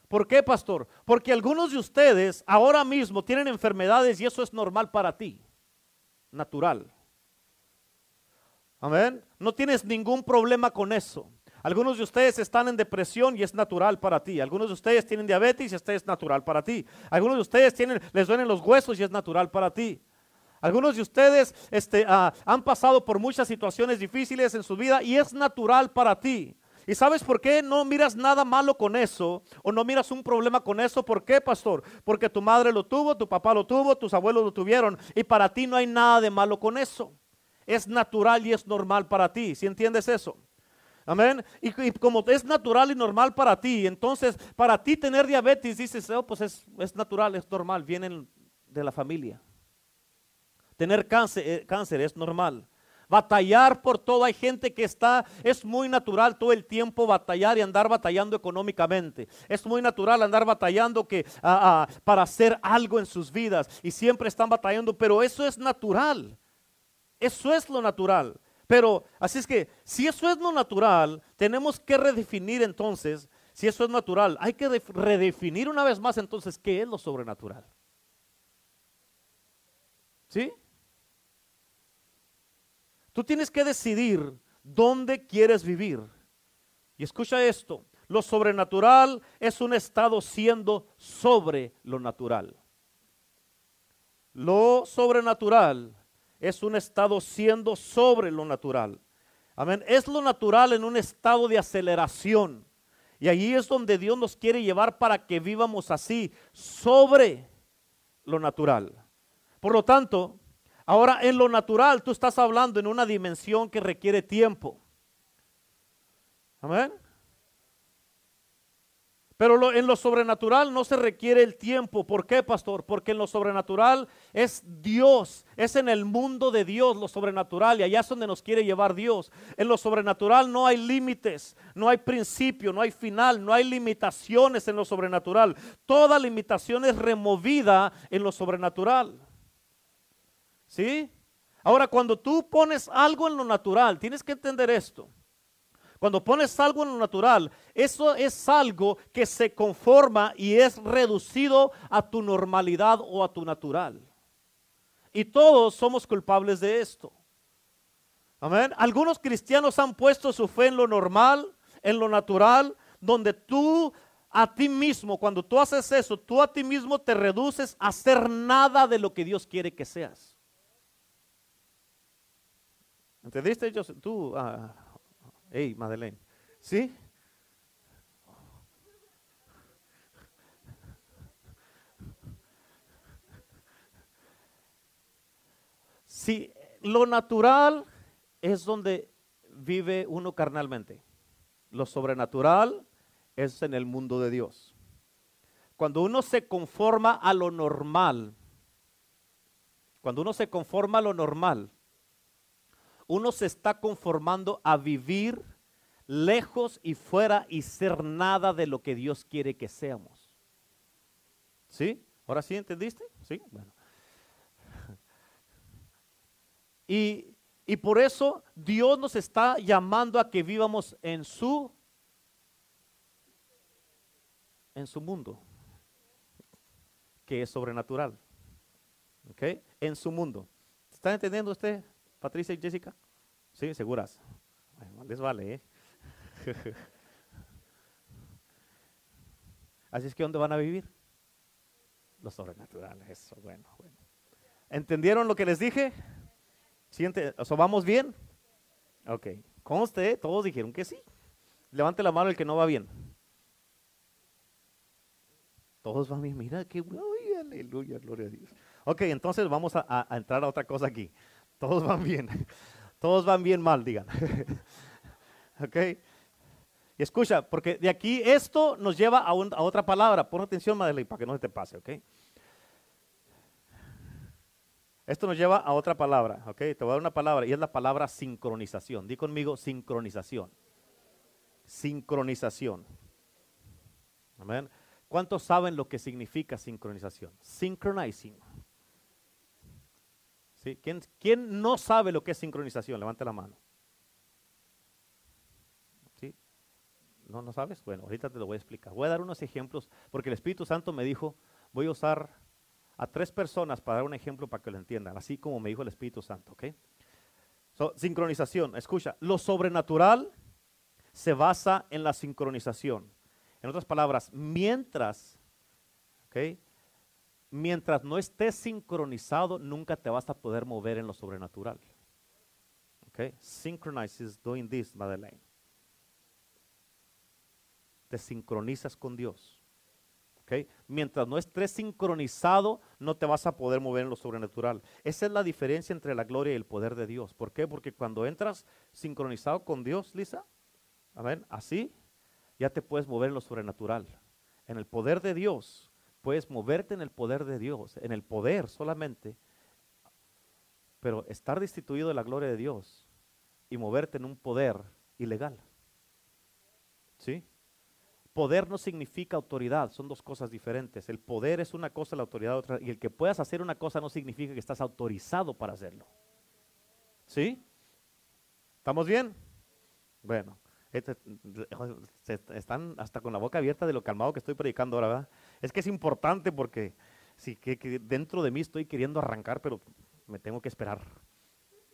¿Por qué, pastor? Porque algunos de ustedes ahora mismo tienen enfermedades y eso es normal para ti. Natural. Amén. No tienes ningún problema con eso. Algunos de ustedes están en depresión y es natural para ti. Algunos de ustedes tienen diabetes y esto es natural para ti. Algunos de ustedes tienen, les duelen los huesos y es natural para ti. Algunos de ustedes este, ah, han pasado por muchas situaciones difíciles en su vida y es natural para ti. ¿Y sabes por qué no miras nada malo con eso? ¿O no miras un problema con eso? ¿Por qué, pastor? Porque tu madre lo tuvo, tu papá lo tuvo, tus abuelos lo tuvieron. Y para ti no hay nada de malo con eso es natural y es normal para ti. ¿Si entiendes eso? Amén. Y, como es natural y normal para ti, entonces para ti tener diabetes, dices, oh, pues es, natural, es normal, vienen de la familia. Tener cáncer, eh, cáncer es normal. Batallar por todo, hay gente que está, es muy natural todo el tiempo batallar y andar batallando económicamente. Es muy natural andar batallando que, ah, ah, para hacer algo en sus vidas y siempre están batallando, pero eso es natural. Eso es lo natural. Pero así es que si eso es lo natural, tenemos que redefinir entonces, si eso es natural, hay que redefinir una vez más entonces qué es lo sobrenatural. ¿Sí? Tú tienes que decidir dónde quieres vivir. Y escucha esto, lo sobrenatural es un estado siendo sobre lo natural. Lo sobrenatural es un estado siendo sobre lo natural. Amén. Es lo natural en un estado de aceleración. Y allí es donde Dios nos quiere llevar para que vivamos así, sobre lo natural. Por lo tanto, ahora en lo natural tú estás hablando en una dimensión que requiere tiempo. Amén. Pero en lo sobrenatural no se requiere el tiempo. ¿Por qué, pastor? Porque en lo sobrenatural es Dios, es en el mundo de Dios lo sobrenatural y allá es donde nos quiere llevar Dios. En lo sobrenatural no hay límites, no hay principio, no hay final, no hay limitaciones en lo sobrenatural. Toda limitación es removida en lo sobrenatural. ¿Sí? Ahora, cuando tú pones algo en lo natural, tienes que entender esto. Cuando pones algo en lo natural, eso es algo que se conforma y es reducido a tu normalidad o a tu natural. Y todos somos culpables de esto. Amén. Algunos cristianos han puesto su fe en lo normal, en lo natural, donde tú a ti mismo, cuando tú haces eso, tú a ti mismo te reduces a hacer nada de lo que Dios quiere que seas. ¿Entendiste? Tú, ah, Hey, Madeleine. ¿Sí? Sí, lo natural es donde vive uno carnalmente. Lo sobrenatural es en el mundo de Dios. Cuando uno se conforma a lo normal, cuando uno se conforma a lo normal, uno se está conformando a vivir lejos y fuera y ser nada de lo que Dios quiere que seamos. ¿Sí? ¿Ahora sí entendiste? Sí, bueno. Y, y por eso Dios nos está llamando a que vivamos en su en su mundo, que es sobrenatural. ¿Ok? En su mundo. ¿Está entendiendo usted? Patricia y Jessica? Sí, seguras. les vale, ¿eh? Así es que ¿dónde van a vivir? Lo sobrenatural, eso, bueno, bueno. ¿Entendieron lo que les dije? ¿Siente, o vamos bien? Ok. usted? todos dijeron que sí. Levante la mano el que no va bien. Todos van bien, mira qué, aleluya, gloria a Dios. Ok, entonces vamos a entrar a otra cosa aquí. Todos van bien. Todos van bien mal, digan. ¿Ok? Y escucha, porque de aquí esto nos lleva a, otra palabra. Pon atención, Madeleine, para que no se te pase, ¿ok? Esto nos lleva a otra palabra, ¿ok? Te voy a dar una palabra y es la palabra sincronización. Di conmigo sincronización. Sincronización. Amén. ¿Cuántos saben lo que significa sincronización? Synchronizing. ¿Sí? ¿Quién, ¿Quién no sabe lo que es sincronización? Levante la mano. ¿Sí? ¿No, ¿No sabes? Bueno, ahorita te lo voy a explicar. Voy a dar unos ejemplos porque el Espíritu Santo me dijo, voy a usar a tres personas para dar un ejemplo para que lo entiendan, así como me dijo el Espíritu Santo, ¿ok? sincronización, escucha, lo sobrenatural se basa en la sincronización. En otras palabras, mientras, ¿ok? Mientras no estés sincronizado, nunca te vas a poder mover en lo sobrenatural. ¿Ok? Synchronizes doing this, Madeleine. Te sincronizas con Dios. Mientras no estés sincronizado, no te vas a poder mover en lo sobrenatural. Esa es la diferencia entre la gloria y el poder de Dios. ¿Por qué? Porque cuando entras sincronizado con Dios, Lisa, amén, así ya te puedes mover en lo sobrenatural. En el poder de Dios, puedes moverte en el poder de Dios, en el poder solamente, pero estar destituido de la gloria de Dios y moverte en un poder ilegal. ¿Sí? Poder no significa autoridad, son dos cosas diferentes. El poder es una cosa, la autoridad otra. Y el que puedas hacer una cosa no significa que estás autorizado para hacerlo. ¿Sí? ¿Estamos bien? Bueno, este, están hasta con la boca abierta de lo calmado que estoy predicando ahora, ¿verdad? Es que es importante porque sí, que, dentro de mí estoy queriendo arrancar, pero me tengo que esperar.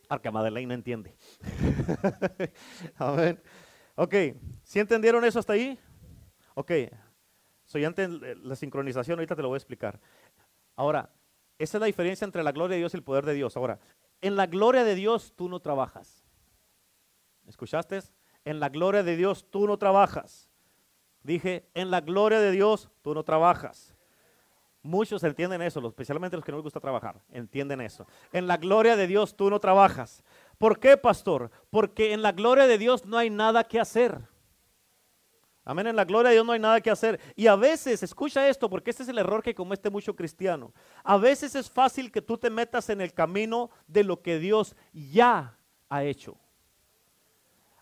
Arca Madeleine no entiende. Amén. Ok, ¿sí entendieron eso hasta ahí? Ok, soy antes la sincronización, ahorita te lo voy a explicar. Ahora, esa es la diferencia entre la gloria de Dios y el poder de Dios. Ahora, en la gloria de Dios tú no trabajas. ¿Escuchaste? En la gloria de Dios tú no trabajas. Dije, en la gloria de Dios tú no trabajas. Muchos entienden eso, especialmente los que no les gusta trabajar, entienden eso. En la gloria de Dios tú no trabajas. ¿Por qué, pastor? Porque en la gloria de Dios no hay nada que hacer. Amén, en la gloria de Dios no hay nada que hacer. Y a veces, escucha esto, porque este es el error que comete mucho cristiano. A veces es fácil que tú te metas en el camino de lo que Dios ya ha hecho.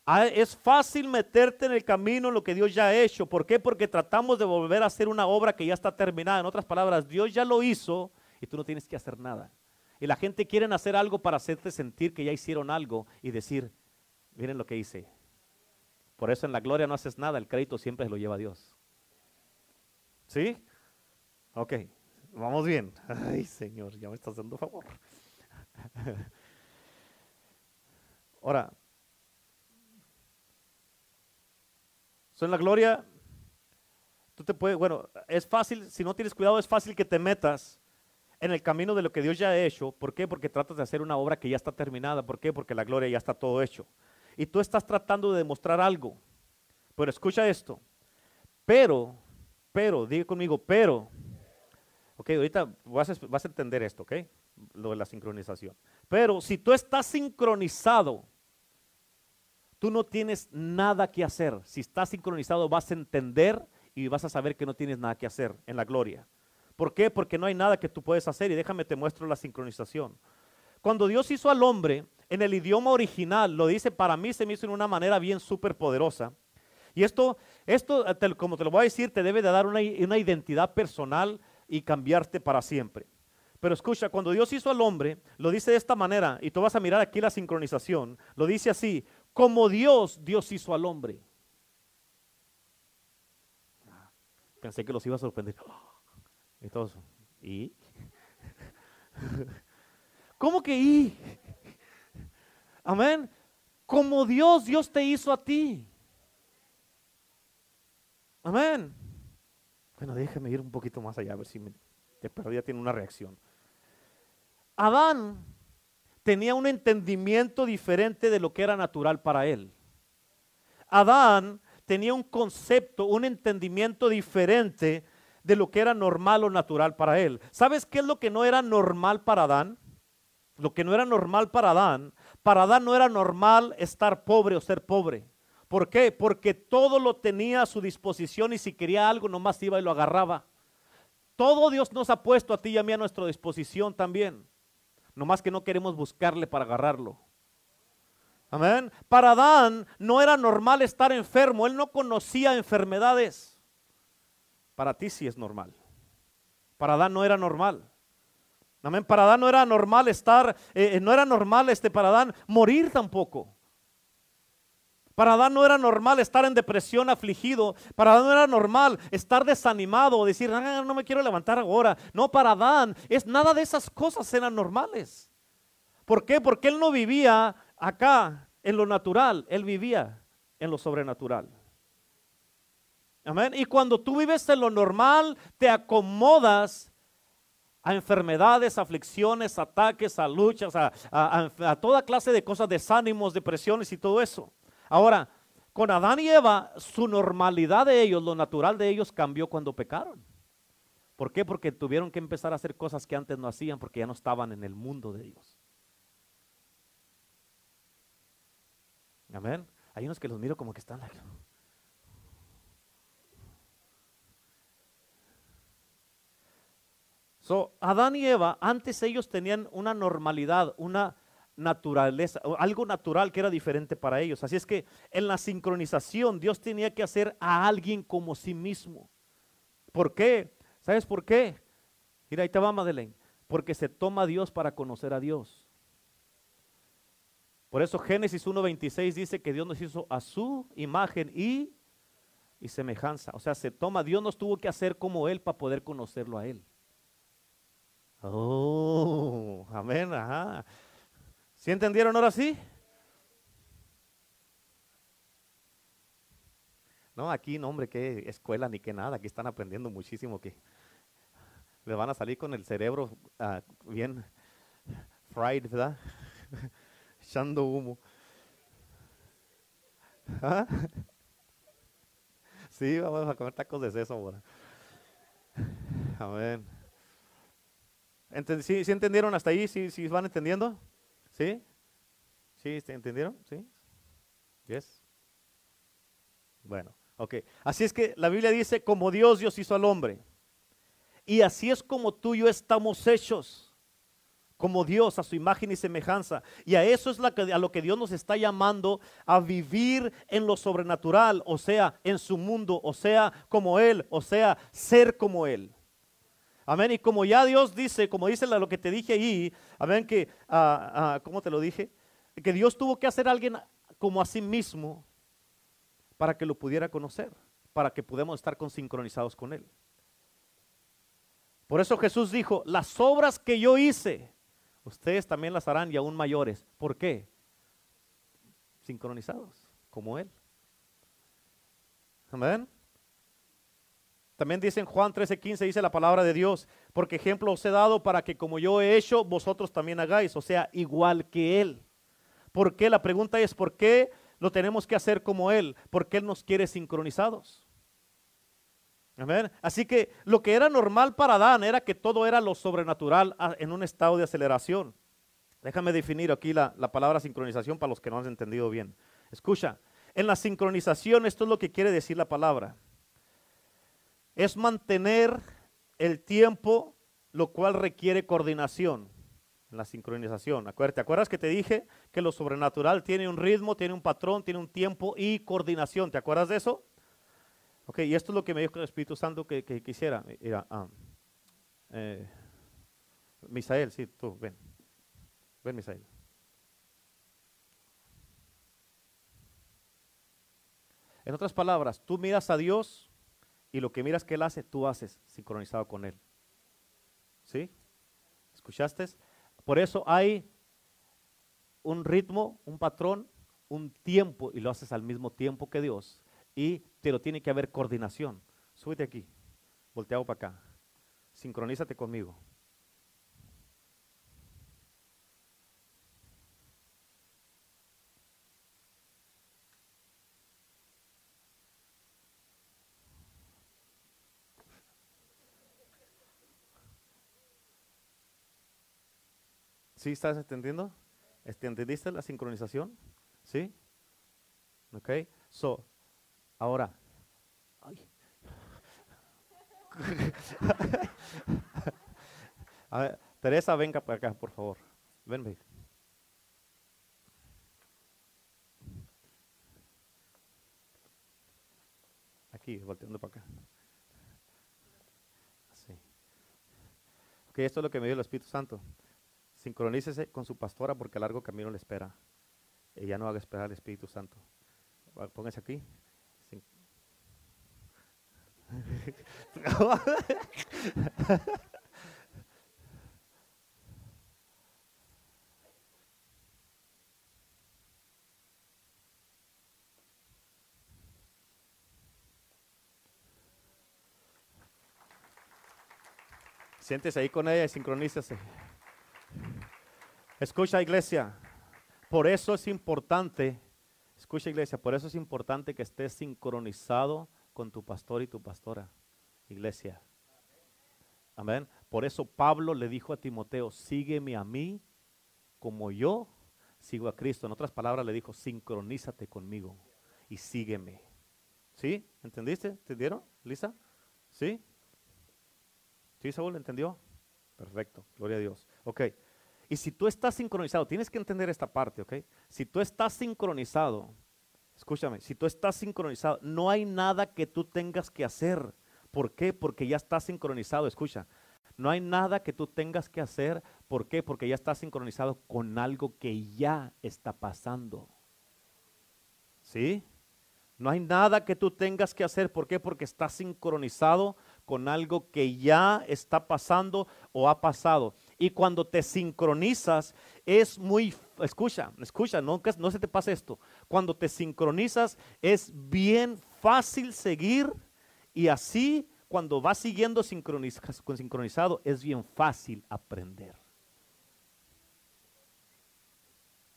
Ah, es fácil meterte en el camino lo que Dios ya ha hecho. ¿Por qué? Porque tratamos de volver a hacer una obra que ya está terminada. En otras palabras, Dios ya lo hizo y tú no tienes que hacer nada. Y la gente quiere hacer algo para hacerte sentir que ya hicieron algo y decir, miren lo que hice, por eso en la gloria no haces nada, el crédito siempre se lo lleva Dios. ¿Sí? Ok, vamos bien. Ay, Señor, ya me estás dando favor. Ahora, en la gloria, tú te puedes, bueno, es fácil, si no tienes cuidado, es fácil que te metas en el camino de lo que Dios ya ha hecho. ¿Por qué? Porque tratas de hacer una obra que ya está terminada. ¿Por qué? Porque la gloria ya está todo hecho y tú estás tratando de demostrar algo. Pero escucha esto. Pero, pero, diga conmigo, pero. Ok, ahorita vas a entender esto, ok? Lo de la sincronización. Pero si tú estás sincronizado, tú no tienes nada que hacer. Si estás sincronizado, vas a entender y vas a saber que no tienes nada que hacer en la gloria. ¿Por qué? Porque no hay nada que tú puedes hacer y déjame te muestro la sincronización. Cuando Dios hizo al hombre, en el idioma original, lo dice, para mí se me hizo de una manera bien súper poderosa. Y esto, esto como te lo voy a decir, te debe de dar una identidad personal y cambiarte para siempre. Pero escucha, cuando Dios hizo al hombre, lo dice de esta manera, y tú vas a mirar aquí la sincronización, lo dice así, como Dios, Dios hizo al hombre. Pensé que los iba a sorprender. Todos, ¿y? ¿Cómo que y? Amén. Como Dios, Dios te hizo a ti. Amén. Bueno, déjeme ir un poquito más allá, a ver si me, de ya tiene una reacción. Adán tenía un entendimiento diferente de lo que era natural para él. Adán tenía un concepto, un entendimiento diferente de lo que era normal o natural para él. ¿Sabes qué es lo que no era normal para Adán? Lo que no era normal para Adán, para Adán no era normal estar pobre o ser pobre. ¿Por qué? Porque todo lo tenía a su disposición y si quería algo nomás iba y lo agarraba. Todo Dios nos ha puesto a ti y a mí a nuestra disposición también. Nomás que no queremos buscarle para agarrarlo. Amén. Para Adán no era normal estar enfermo, él no conocía enfermedades. Para ti sí es normal. Para Adán no era normal. Amén. Para Adán no era normal estar, eh, eh, no era normal este para Adán morir tampoco. Para Adán no era normal estar en depresión, afligido. Para Adán no era normal estar desanimado decir, ah, no me quiero levantar ahora. No, para Adán es nada de esas cosas eran normales. ¿Por qué? Porque él no vivía acá en lo natural, él vivía en lo sobrenatural. Amén. Y cuando tú vives en lo normal, te acomodas a enfermedades, aflicciones, ataques, a luchas, a, a, toda clase de cosas, desánimos, depresiones y todo eso. Ahora, con Adán y Eva, su normalidad de ellos, lo natural de ellos cambió cuando pecaron. ¿Por qué? Porque tuvieron que empezar a hacer cosas que antes no hacían porque ya no estaban en el mundo de ellos. Amén. Hay unos que los miro como que están. So, Adán y Eva, antes ellos tenían una normalidad, una naturaleza, algo natural que era diferente para ellos. Así es que en la sincronización Dios tenía que hacer a alguien como sí mismo. ¿Por qué? ¿Sabes por qué? Mira, ahí te va Madeleine. Porque se toma Dios para conocer a Dios. Por eso Génesis 1.26 dice que Dios nos hizo a su imagen y, y semejanza. O sea, se toma, Dios nos tuvo que hacer como Él para poder conocerlo a Él. Oh, amén, ajá. ¿Sí entendieron ahora sí? No, aquí no, hombre, qué escuela ni qué nada. Aquí están aprendiendo muchísimo que le van a salir con el cerebro ah, bien fried, ¿verdad? Echando humo. ¿Ah? Sí, vamos a comer tacos de seso ahora. Amén. ¿Sí, entendieron hasta ahí? ¿Sí, ¿Sí, van entendiendo? ¿Sí? ¿Sí entendieron? ¿Sí? ¿Yes? Bueno, ok. Así es que la Biblia dice, como Dios, Dios hizo al hombre. Y así es como tú y yo estamos hechos. Como Dios, a su imagen y semejanza. Y a eso es a lo que Dios nos está llamando, a vivir en lo sobrenatural, o sea, en su mundo, o sea, como Él, o sea, ser como Él. Amén. Y como ya Dios dice, como dice lo que te dije ahí, amén, que, ah, ah, ¿cómo te lo dije? Que Dios tuvo que hacer a alguien como a sí mismo para que lo pudiera conocer, para que pudiéramos estar sincronizados con Él. Por eso Jesús dijo, las obras que yo hice, ustedes también las harán y aún mayores. ¿Por qué? Sincronizados, como Él. Amén. También dice en Juan 13:15, dice la palabra de Dios, porque ejemplo os he dado para que como yo he hecho, vosotros también hagáis, o sea, igual que Él. ¿Por qué? La pregunta es, ¿por qué lo tenemos que hacer como Él? Porque Él nos quiere sincronizados. Amén. Así que lo que era normal para Adán era que todo era lo sobrenatural ah, en un estado de aceleración. Déjame definir aquí la, la palabra sincronización para los que no han entendido bien. Escucha, en la sincronización esto es lo que quiere decir la palabra es mantener el tiempo, lo cual requiere coordinación, la sincronización. ¿Te acuerdas que te dije que lo sobrenatural tiene un ritmo, tiene un patrón, tiene un tiempo y coordinación? ¿Te acuerdas de eso? Ok, y esto es lo que me dijo el Espíritu Santo que, quisiera. Ah, eh, Misael, sí, tú, ven. Ven, Misael. En otras palabras, tú miras a Dios y lo que miras que Él hace, tú haces sincronizado con Él. ¿Sí? ¿Escuchaste? Por eso hay un ritmo, un patrón, un tiempo y lo haces al mismo tiempo que Dios. Y te lo tiene que haber coordinación. Súbete aquí, volteado para acá. Sincronízate conmigo. ¿Sí estás entendiendo? Este, ¿Entendiste la sincronización? ¿Sí? Ok. So, ahora. A ver, Teresa, venga para acá, por favor. Ven, babe. Aquí, volteando para acá. Así. Ok, esto es lo que me dio el Espíritu Santo. Sincronícese con su pastora porque largo camino le espera. Ella no haga esperar al Espíritu Santo. Póngase aquí. Sin- Siéntese ahí con ella y sincronícese. Escucha, iglesia. Por eso es importante, escucha, iglesia, por eso es importante que estés sincronizado con tu pastor y tu pastora, iglesia. Amén. Por eso Pablo le dijo a Timoteo, sígueme a mí como yo sigo a Cristo. En otras palabras le dijo, sincronízate conmigo y sígueme. ¿Sí? ¿Entendiste? ¿Entendieron, Lisa? ¿Sí? ¿Sí, Saúl? ¿Entendió? Perfecto, gloria a Dios. Ok, y si tú estás sincronizado, tienes que entender esta parte, ¿ok? Si tú estás sincronizado, escúchame, si tú estás sincronizado, no hay nada que tú tengas que hacer. ¿Por qué? Porque ya estás sincronizado, escucha. No hay nada que tú tengas que hacer. ¿Por qué? Porque ya estás sincronizado con algo que ya está pasando. ¿Sí? No hay nada que tú tengas que hacer. ¿Por qué? Porque estás sincronizado con algo que ya está pasando o ha pasado. Y cuando te sincronizas, es muy, escucha, escucha, no, no se te pase esto. Cuando te sincronizas, es bien fácil seguir y así, cuando vas siguiendo sincroniz- sincronizado, es bien fácil aprender.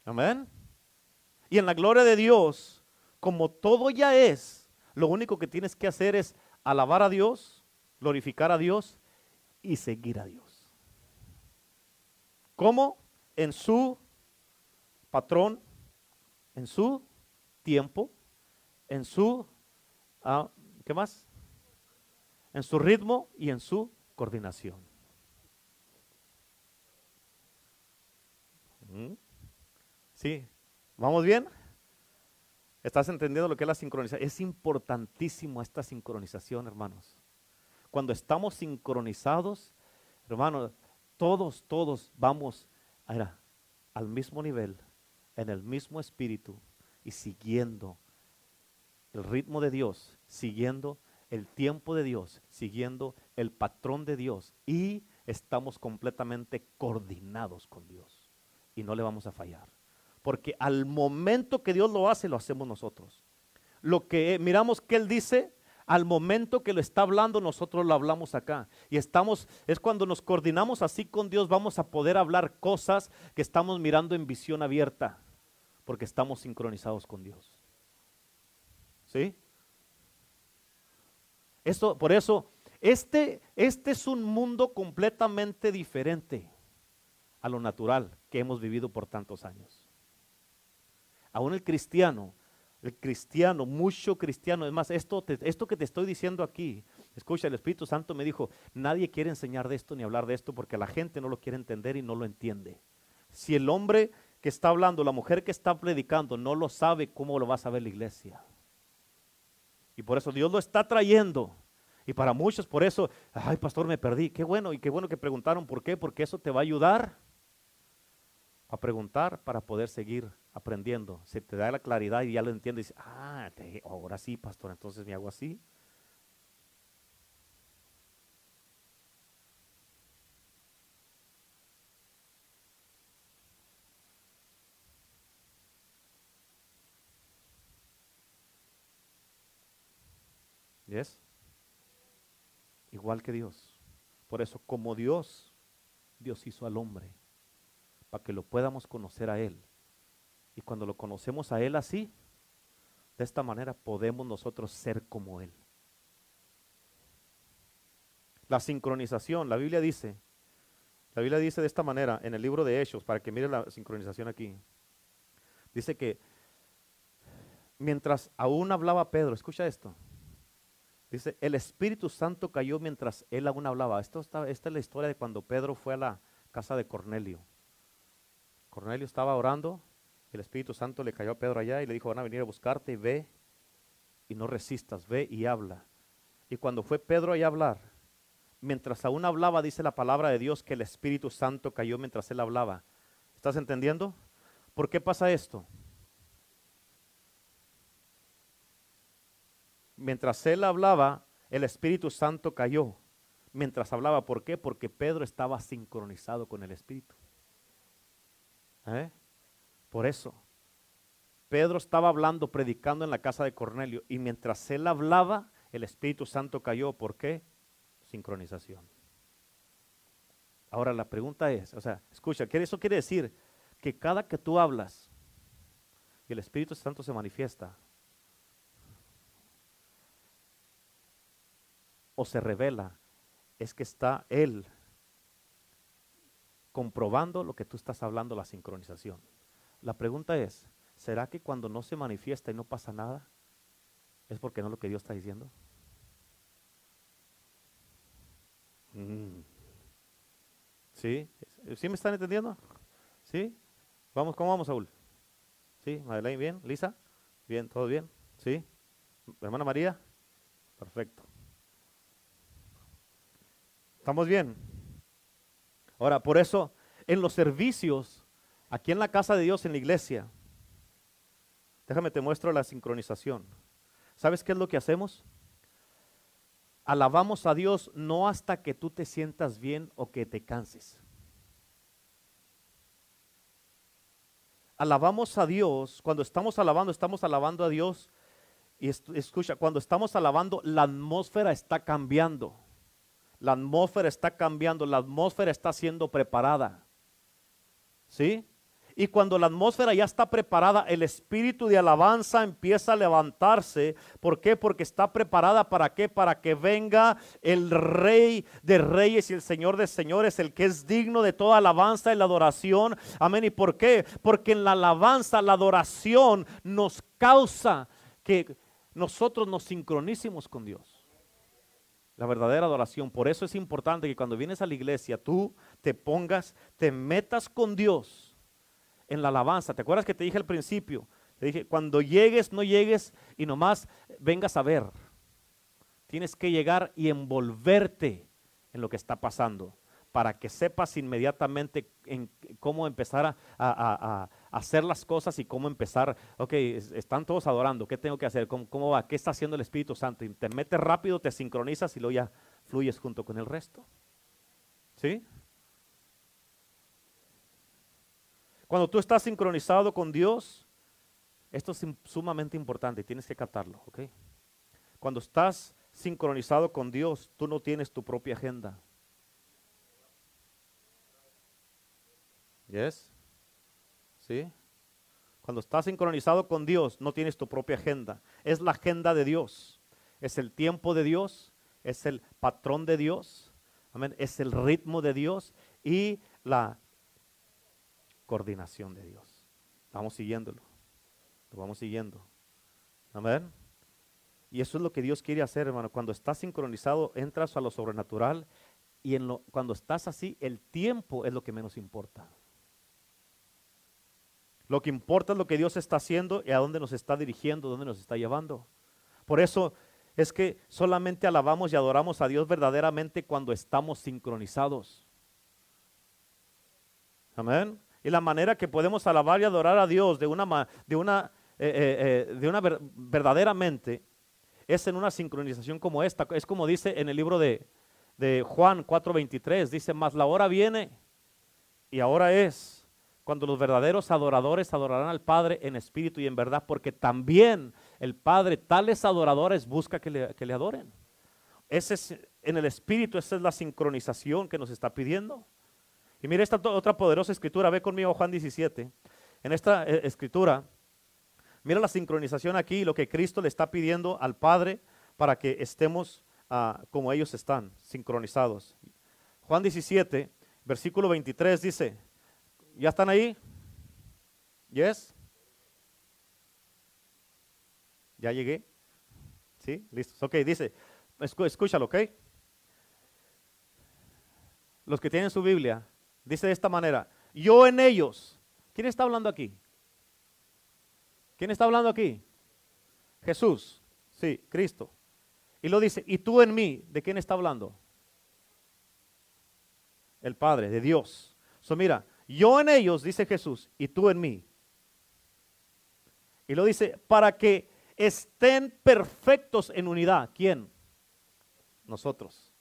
Amén. Y en la gloria de Dios, como todo ya es, lo único que tienes que hacer es alabar a Dios, glorificar a Dios y seguir a Dios. ¿Cómo? En su patrón, en su tiempo, en su, ah, ¿qué más? En su ritmo y en su coordinación. ¿Mm? Sí, ¿vamos bien? ¿Estás entendiendo lo que es la sincronización? Es importantísimo esta sincronización, hermanos. Cuando estamos sincronizados, hermanos, todos, todos vamos mira, al mismo nivel, en el mismo espíritu y siguiendo el ritmo de Dios, siguiendo el tiempo de Dios, siguiendo el patrón de Dios y estamos completamente coordinados con Dios y no le vamos a fallar. Porque al momento que Dios lo hace, lo hacemos nosotros. Lo que eh, miramos que Él dice, al momento que lo está hablando, nosotros lo hablamos acá. Y estamos, es cuando nos coordinamos así con Dios, vamos a poder hablar cosas que estamos mirando en visión abierta, porque estamos sincronizados con Dios. ¿Sí? Esto, por eso, este, este es un mundo completamente diferente a lo natural que hemos vivido por tantos años. Aún el cristiano, el cristiano, mucho cristiano, es más, esto, esto que te estoy diciendo aquí, escucha, el Espíritu Santo me dijo, nadie quiere enseñar de esto ni hablar de esto porque la gente no lo quiere entender y no lo entiende. Si el hombre que está hablando, la mujer que está predicando, no lo sabe, ¿cómo lo va a saber la iglesia? Y por eso Dios lo está trayendo. Y para muchos, por eso, ay, pastor, me perdí. Qué bueno, y qué bueno que preguntaron por qué, porque eso te va a ayudar a preguntar para poder seguir aprendiendo. Se te da la claridad y ya lo entiendes. Ah, ahora sí, pastor, entonces me hago así. ¿Yes? Igual que Dios. Por eso, como Dios, Dios hizo al hombre, para que lo podamos conocer a Él. Y cuando lo conocemos a Él así, de esta manera podemos nosotros ser como Él. La sincronización, la Biblia dice, la Biblia dice de esta manera en el libro de Hechos, para que mire la sincronización aquí. Dice que mientras aún hablaba Pedro, escucha esto. Dice, el Espíritu Santo cayó mientras él aún hablaba. Esto esta es la historia de cuando Pedro fue a la casa de Cornelio. Cornelio estaba orando, el Espíritu Santo le cayó a Pedro allá y le dijo, van a venir a buscarte y ve y no resistas, ve y habla. Y cuando fue Pedro allá a hablar, mientras aún hablaba, dice la palabra de Dios que el Espíritu Santo cayó mientras él hablaba. ¿Estás entendiendo? ¿Por qué pasa esto? Mientras él hablaba, el Espíritu Santo cayó. Mientras hablaba, ¿por qué? Porque Pedro estaba sincronizado con el Espíritu. ¿Eh? Por eso. Pedro estaba hablando, predicando en la casa de Cornelio, y mientras él hablaba, el Espíritu Santo cayó. ¿Por qué? Sincronización. Ahora la pregunta es, o sea, escucha, eso quiere decir que cada que tú hablas y el Espíritu Santo se manifiesta o se revela, es que está Él comprobando lo que tú estás hablando, la sincronización. La pregunta es, ¿será que cuando no se manifiesta y no pasa nada, es porque no es lo que Dios está diciendo? Mm. ¿Sí? ¿Sí me están entendiendo? ¿Sí? Vamos, ¿cómo vamos, Saúl? ¿Sí? Madeleine, ¿bien? ¿Lisa? ¿Bien? ¿Todo bien? ¿Sí? ¿Hermana María? Perfecto. ¿Estamos bien? Ahora, por eso, en los servicios, aquí en la casa de Dios, en la iglesia, déjame te muestro la sincronización. ¿Sabes qué es lo que hacemos? Alabamos a Dios no hasta que tú te sientas bien o que te canses. Alabamos a Dios, cuando estamos alabando, estamos alabando a Dios. Y escucha, cuando estamos alabando, la atmósfera está cambiando. La atmósfera está cambiando, la atmósfera está siendo preparada. ¿Sí? Y cuando la atmósfera ya está preparada, el espíritu de alabanza empieza a levantarse. ¿Por qué? Porque está preparada para qué? Para que venga el rey de reyes y el señor de señores, el que es digno de toda alabanza y la adoración. Amén. ¿Y por qué? Porque en la alabanza, la adoración nos causa que nosotros nos sincronicemos con Dios la verdadera adoración. Por eso es importante que cuando vienes a la iglesia tú te pongas, te metas con Dios en la alabanza. ¿Te acuerdas que te dije al principio? Te dije, cuando llegues, no llegues y nomás vengas a ver. Tienes que llegar y envolverte en lo que está pasando para que sepas inmediatamente en cómo empezar a, hacer las cosas y cómo empezar. Ok, están todos adorando, ¿qué tengo que hacer? ¿Cómo, va? ¿Qué está haciendo el Espíritu Santo? Y te metes rápido, te sincronizas y luego ya fluyes junto con el resto. ¿Sí? Cuando tú estás sincronizado con Dios, esto es sumamente importante y tienes que captarlo, ¿ok? Cuando estás sincronizado con Dios, tú no tienes tu propia agenda. ¿Yes? ¿Sí? Cuando estás sincronizado con Dios, no tienes tu propia agenda. Es la agenda de Dios. Es el tiempo de Dios. Es el patrón de Dios. Amén. Es el ritmo de Dios y la coordinación de Dios. Vamos siguiéndolo. Lo vamos siguiendo. Amén. Y eso es lo que Dios quiere hacer, hermano. Cuando estás sincronizado, entras a lo sobrenatural. Y en lo, cuando estás así, el tiempo es lo que menos importa. Lo que importa es lo que Dios está haciendo y a dónde nos está dirigiendo, dónde nos está llevando. Por eso es que solamente alabamos y adoramos a Dios verdaderamente cuando estamos sincronizados. Amén. Y la manera que podemos alabar y adorar a Dios de una, de una, eh, eh, eh, de una verdaderamente es en una sincronización como esta. Es como dice en el libro de, de Juan 4:23, dice, más la hora viene y ahora es cuando los verdaderos adoradores adorarán al Padre en espíritu y en verdad, porque también el Padre tales adoradores busca que le, adoren. Ese es, en el espíritu, esa es la sincronización que nos está pidiendo. Y mira esta otra poderosa escritura, ve conmigo Juan 17. En esta eh, escritura, mira la sincronización aquí, lo que Cristo le está pidiendo al Padre para que estemos ah, como ellos están, sincronizados. Juan 17, versículo 23 dice, ¿Ya están ahí? ¿Yes? ¿Ya llegué? ¿Sí? Listo. Ok, dice, escúchalo, ¿ok? Los que tienen su Biblia, dice de esta manera, yo en ellos. ¿Quién está hablando aquí? ¿Quién está hablando aquí? Jesús, sí, Cristo. Y lo dice, y tú en mí, ¿de quién está hablando? El Padre, de Dios. So mira, yo en ellos, dice Jesús, y tú en mí. Y lo dice, para que estén perfectos en unidad. ¿Quién? Nosotros.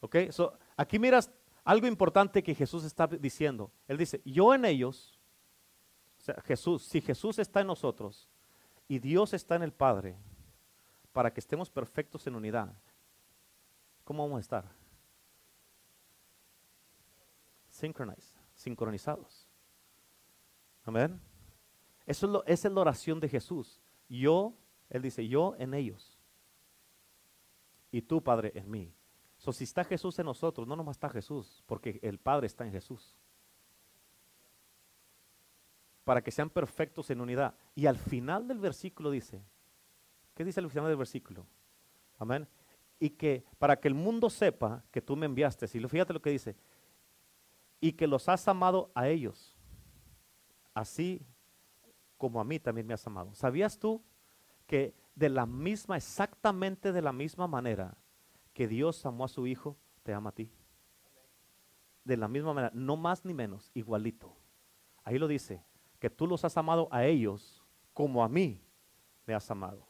¿Ok? So, aquí miras algo importante que Jesús está diciendo. Él dice, yo en ellos, o sea, Jesús, si Jesús está en nosotros y Dios está en el Padre, para que estemos perfectos en unidad, ¿cómo vamos a estar? Synchronized, sincronizados. Amén. Eso es, lo, esa es la oración de Jesús. Yo, Él dice, yo en ellos. Y tú, Padre, en mí. Si está Jesús en nosotros, no nomás está Jesús, porque el Padre está en Jesús. Para que sean perfectos en unidad. Y al final del versículo dice, ¿qué dice al final del versículo? Amén. Y que para que el mundo sepa que tú me enviaste, y fíjate lo que dice, y que los has amado a ellos, así como a mí también me has amado. ¿Sabías tú que de la misma, exactamente de la misma manera que Dios amó a su Hijo, te ama a ti? De la misma manera, no más ni menos, igualito. Ahí lo dice, que tú los has amado a ellos como a mí me has amado.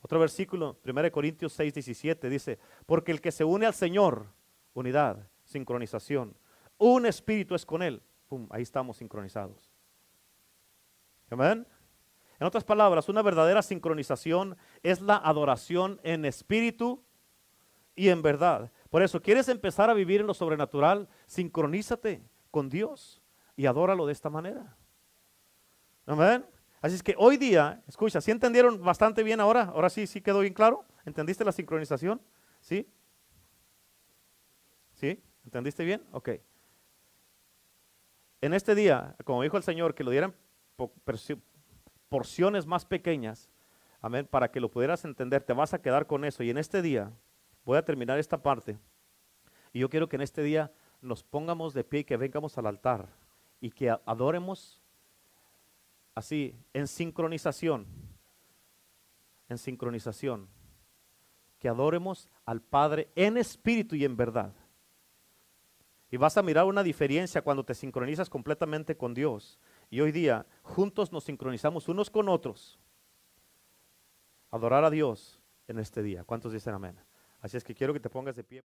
Otro versículo, 1 Corintios 6, 17, dice, porque el que se une al Señor, unidad, sincronización, un espíritu es con él. Pum, ahí estamos sincronizados. Amén. En otras palabras, una verdadera sincronización es la adoración en espíritu y en verdad. Por eso, ¿quieres empezar a vivir en lo sobrenatural? Sincronízate con Dios y adóralo de esta manera. Amén. Así es que hoy día, escucha, ¿sí entendieron bastante bien ahora? Ahora sí, sí quedó bien claro. ¿Entendiste la sincronización? ¿Sí? ¿Sí? ¿Entendiste bien? Ok. En este día, como dijo el Señor, que lo dieran porciones más pequeñas, amén, para que lo pudieras entender, te vas a quedar con eso. Y en este día, voy a terminar esta parte, y yo quiero que en este día nos pongamos de pie y que vengamos al altar y que adoremos así, en sincronización, en sincronización, que adoremos al Padre en espíritu y en verdad. Y vas a mirar una diferencia cuando te sincronizas completamente con Dios. Y hoy día juntos nos sincronizamos unos con otros. Adorar a Dios en este día. ¿Cuántos dicen amén? Así es que quiero que te pongas de pie.